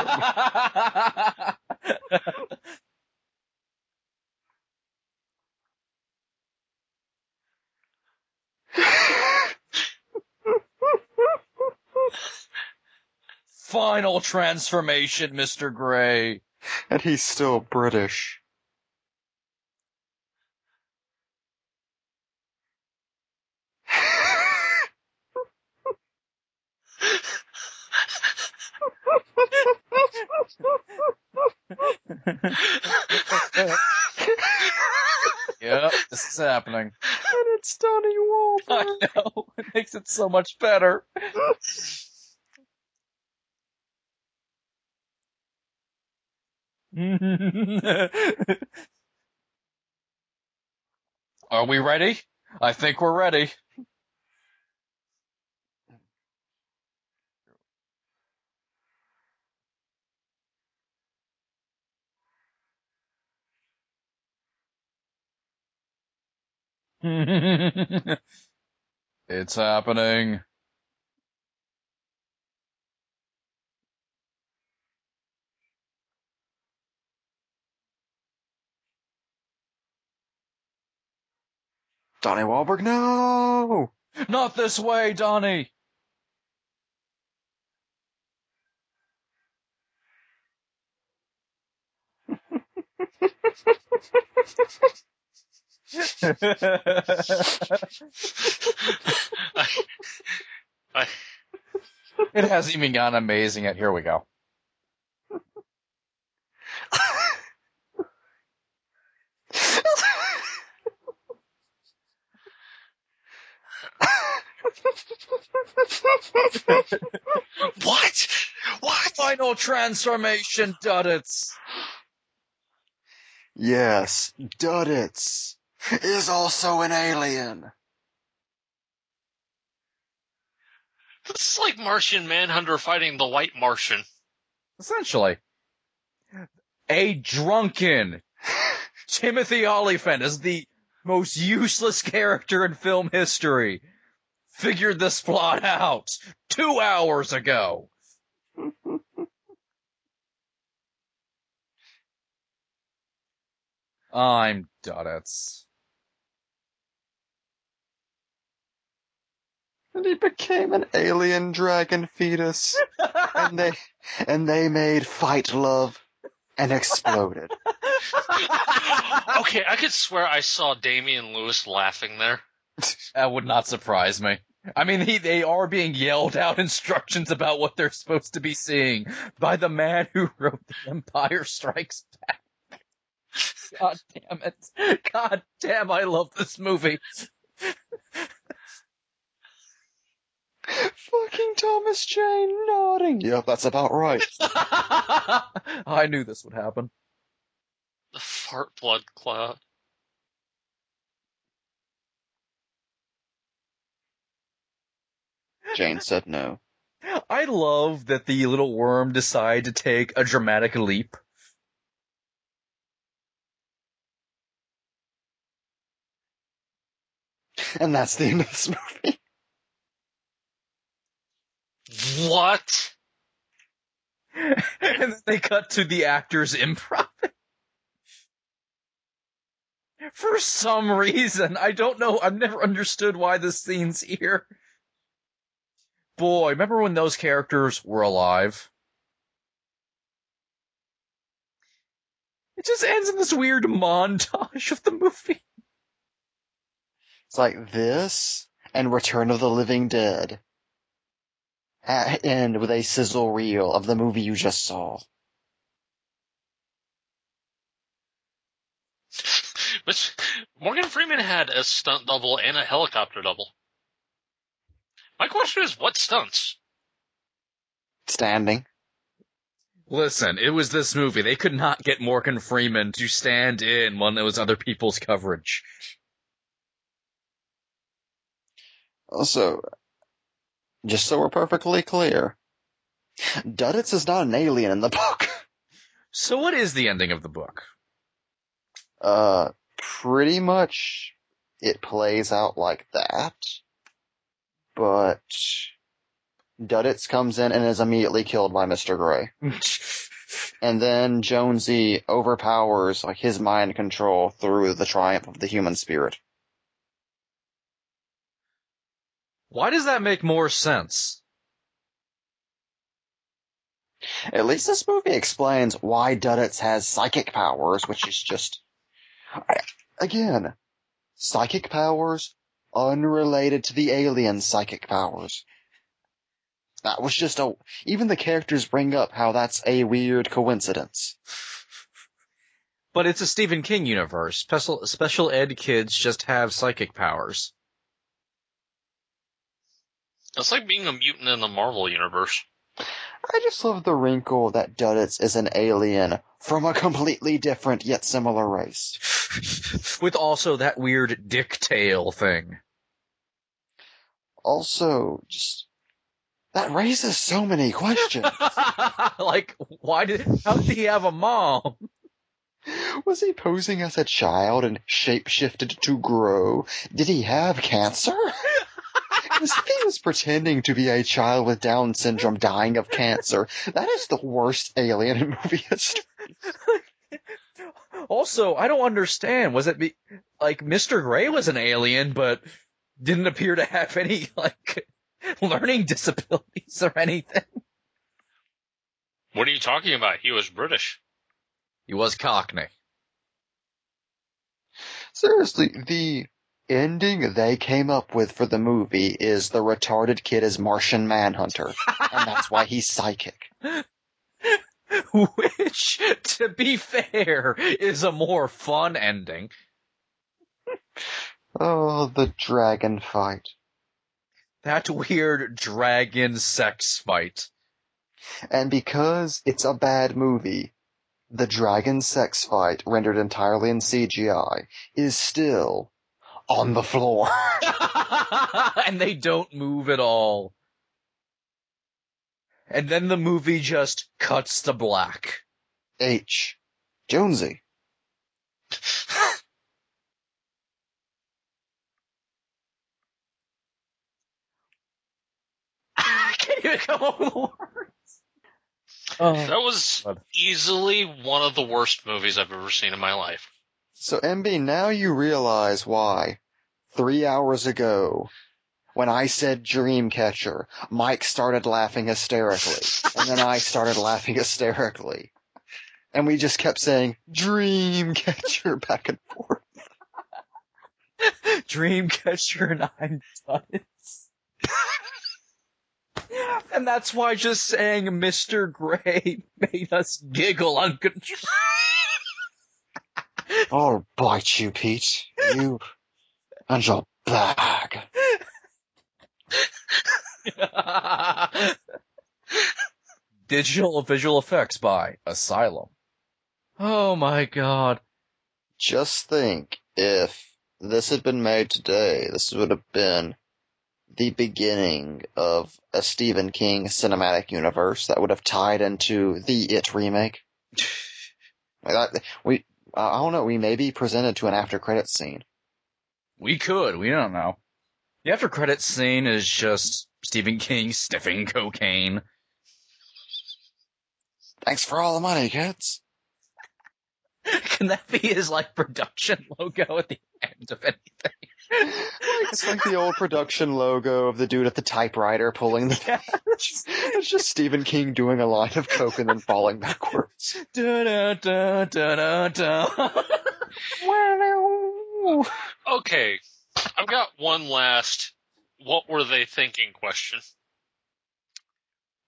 Final transformation, Mr. Gray.
and he's still British.
Yep, this is happening.
and it's Donnie Wahlberg.
I know. It makes it so much better. Are we ready? I think we're ready. It's happening.
Donnie Wahlberg, no!
Not this way, Donnie!
I, I,
it hasn't even gotten amazing yet. Here we go.
what? What?
Final transformation, Duddits.
Yes, Duddits is also an alien.
This is like Martian Manhunter fighting the White Martian.
Essentially. A drunken Timothy Olyphant is the most useless character in film history. Figured this plot out two hours ago. I'm Duddits.
And he became an alien dragon fetus. and they and they made fight love and exploded.
okay, I could swear I saw Damian Lewis laughing there.
That would not surprise me. I mean, he, they are being yelled out instructions about what they're supposed to be seeing by the man who wrote The Empire Strikes Back. God damn it. God damn, I love this movie.
Fucking Thomas Jane nodding. Yep, that's about right.
I knew this would happen.
The fart blood cloud.
Jane said no.
I love that the little worm decided to take a dramatic leap.
And that's the end of this movie.
What?
and then they cut to the actors improv. For some reason, I don't know, I've never understood why this scene's here. Boy, remember when those characters were alive? It just ends in this weird montage of the movie.
It's like this and Return of the Living Dead. At end with a sizzle reel of the movie you just saw.
But Morgan Freeman had a stunt double and a helicopter double. My question is, what stunts?
Standing.
Listen, it was this movie. They could not get Morgan Freeman to stand in when it was other people's coverage.
Also, just so we're perfectly clear, Duddits is not an alien in the book.
So what is the ending of the book?
Uh, pretty much it plays out like that, but Duddits comes in and is immediately killed by Mr. Gray. and then Jonesy overpowers like his mind control through the triumph of the human spirit.
Why does that make more sense?
At least this movie explains why Duddits has psychic powers, which is just, again, psychic powers unrelated to the alien psychic powers. That was just a, even the characters bring up how that's a weird coincidence.
But it's a Stephen King universe. Special, special ed kids just have psychic powers.
It's like being a mutant in the Marvel universe.
I just love the wrinkle that Duddits is an alien from a completely different yet similar race.
With also that weird dick tail thing.
Also, just that raises so many questions.
like, why did, how did he have a mom?
Was he posing as a child and shapeshifted to grow? Did he have cancer? Because thing he was pretending to be a child with Down syndrome dying of cancer, that is the worst alien in movie history.
Also, I don't understand. Was it be, like Mr. Gray was an alien, but didn't appear to have any like learning disabilities or anything?
What are you talking about? He was British.
He was Cockney.
Seriously, the ending they came up with for the movie is the retarded kid is Martian Manhunter, and that's why he's psychic.
Which, to be fair, is a more fun ending.
Oh, the dragon fight.
That weird dragon sex fight.
And because it's a bad movie, the dragon sex fight, rendered entirely in CGI, is still on the floor.
and they don't move at all. And then the movie just cuts to black.
H. Jonesy.
Can't even come up with words. Oh.
That was
God.
easily one of the worst movies I've ever seen in my life.
So MB, now you realize why. Three hours ago, when I said Dreamcatcher, Mike started laughing hysterically, and then I started laughing hysterically. And we just kept saying Dreamcatcher back and forth.
Dreamcatcher and I'm Duds. and that's why just saying Mr. Gray made us giggle uncontrollably.
I'll bite you, Pete. You and your bag.
Digital visual effects by Asylum. Oh my god.
Just think, if this had been made today, this would have been the beginning of a Stephen King cinematic universe that would have tied into the It remake. Like that- we, Uh, I don't know, we may be presented to an after credits scene.
We could, we don't know. The after credits scene is just Stephen King sniffing cocaine.
Thanks for all the money, kids.
Can that be his like production logo at the end of anything?
It's like the old production logo of the dude at the typewriter pulling the It's just Stephen King doing a line of coke and then falling backwards.
Da da da da da da.
Okay, I've got one last what were they thinking question.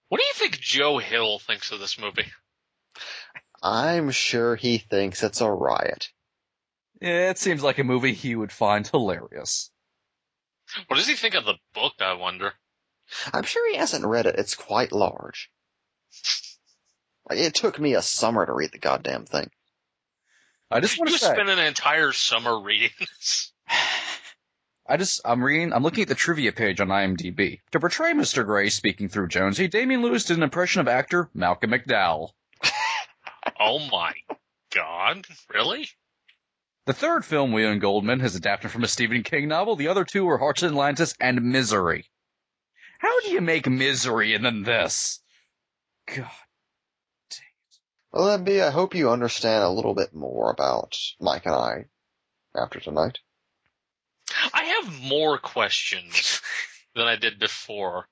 What do you think Joe Hill thinks of this movie?
I'm sure he thinks it's a riot.
Yeah, it seems like a movie he would find hilarious.
What does he think of the book, I wonder?
I'm sure he hasn't read it. It's quite large. It took me a summer to read the goddamn thing.
I just want
You
to say,
spent an entire summer reading this.
I just, I'm reading, I'm looking at the trivia page on IMDb. To portray Mr. Gray speaking through Jonesy, Damian Lewis did an impression of actor Malcolm McDowell.
Oh my god, really?
The third film William Goldman has adapted from a Stephen King novel. The other two are Hearts of Atlantis and Misery. How do you make Misery and then this? God. Dang it.
Well, MB, I hope you understand a little bit more about Mike and I after tonight.
I have more questions than I did before.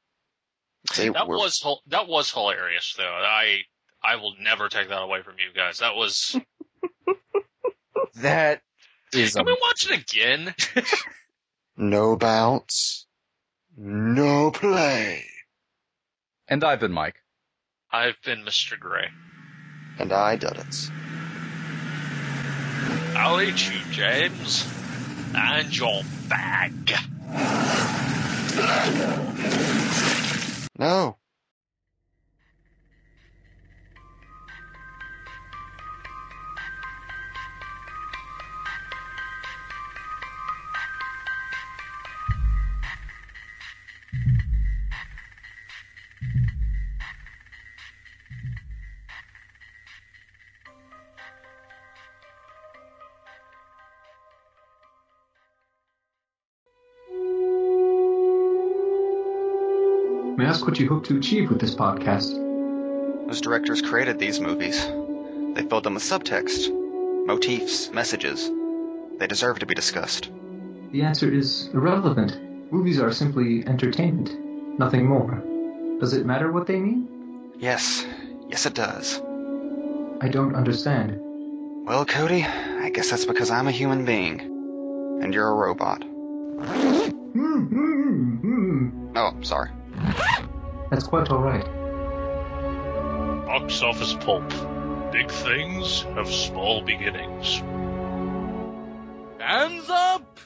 See,
That
we're-
was that was hilarious though. I I will never take that away from you guys. That was.
That is a
Can we watch it again?
no bounce, no play.
And I've been Mike.
I've been Mr. Gray.
And I did it.
I'll eat you, James, and your bag.
No.
What you hope to achieve with this podcast?
Those directors created these movies. They filled them with subtext, motifs, messages. They deserve to be discussed.
The answer is irrelevant. Movies are simply entertainment, nothing more. Does it matter what they mean?
Yes, yes it does.
I don't understand.
Well, Cody, I guess that's because I'm a human being. And you're a robot. Mm-hmm. Oh, sorry.
That's quite alright.
Box office pulp. Big things have small beginnings.
Hands up!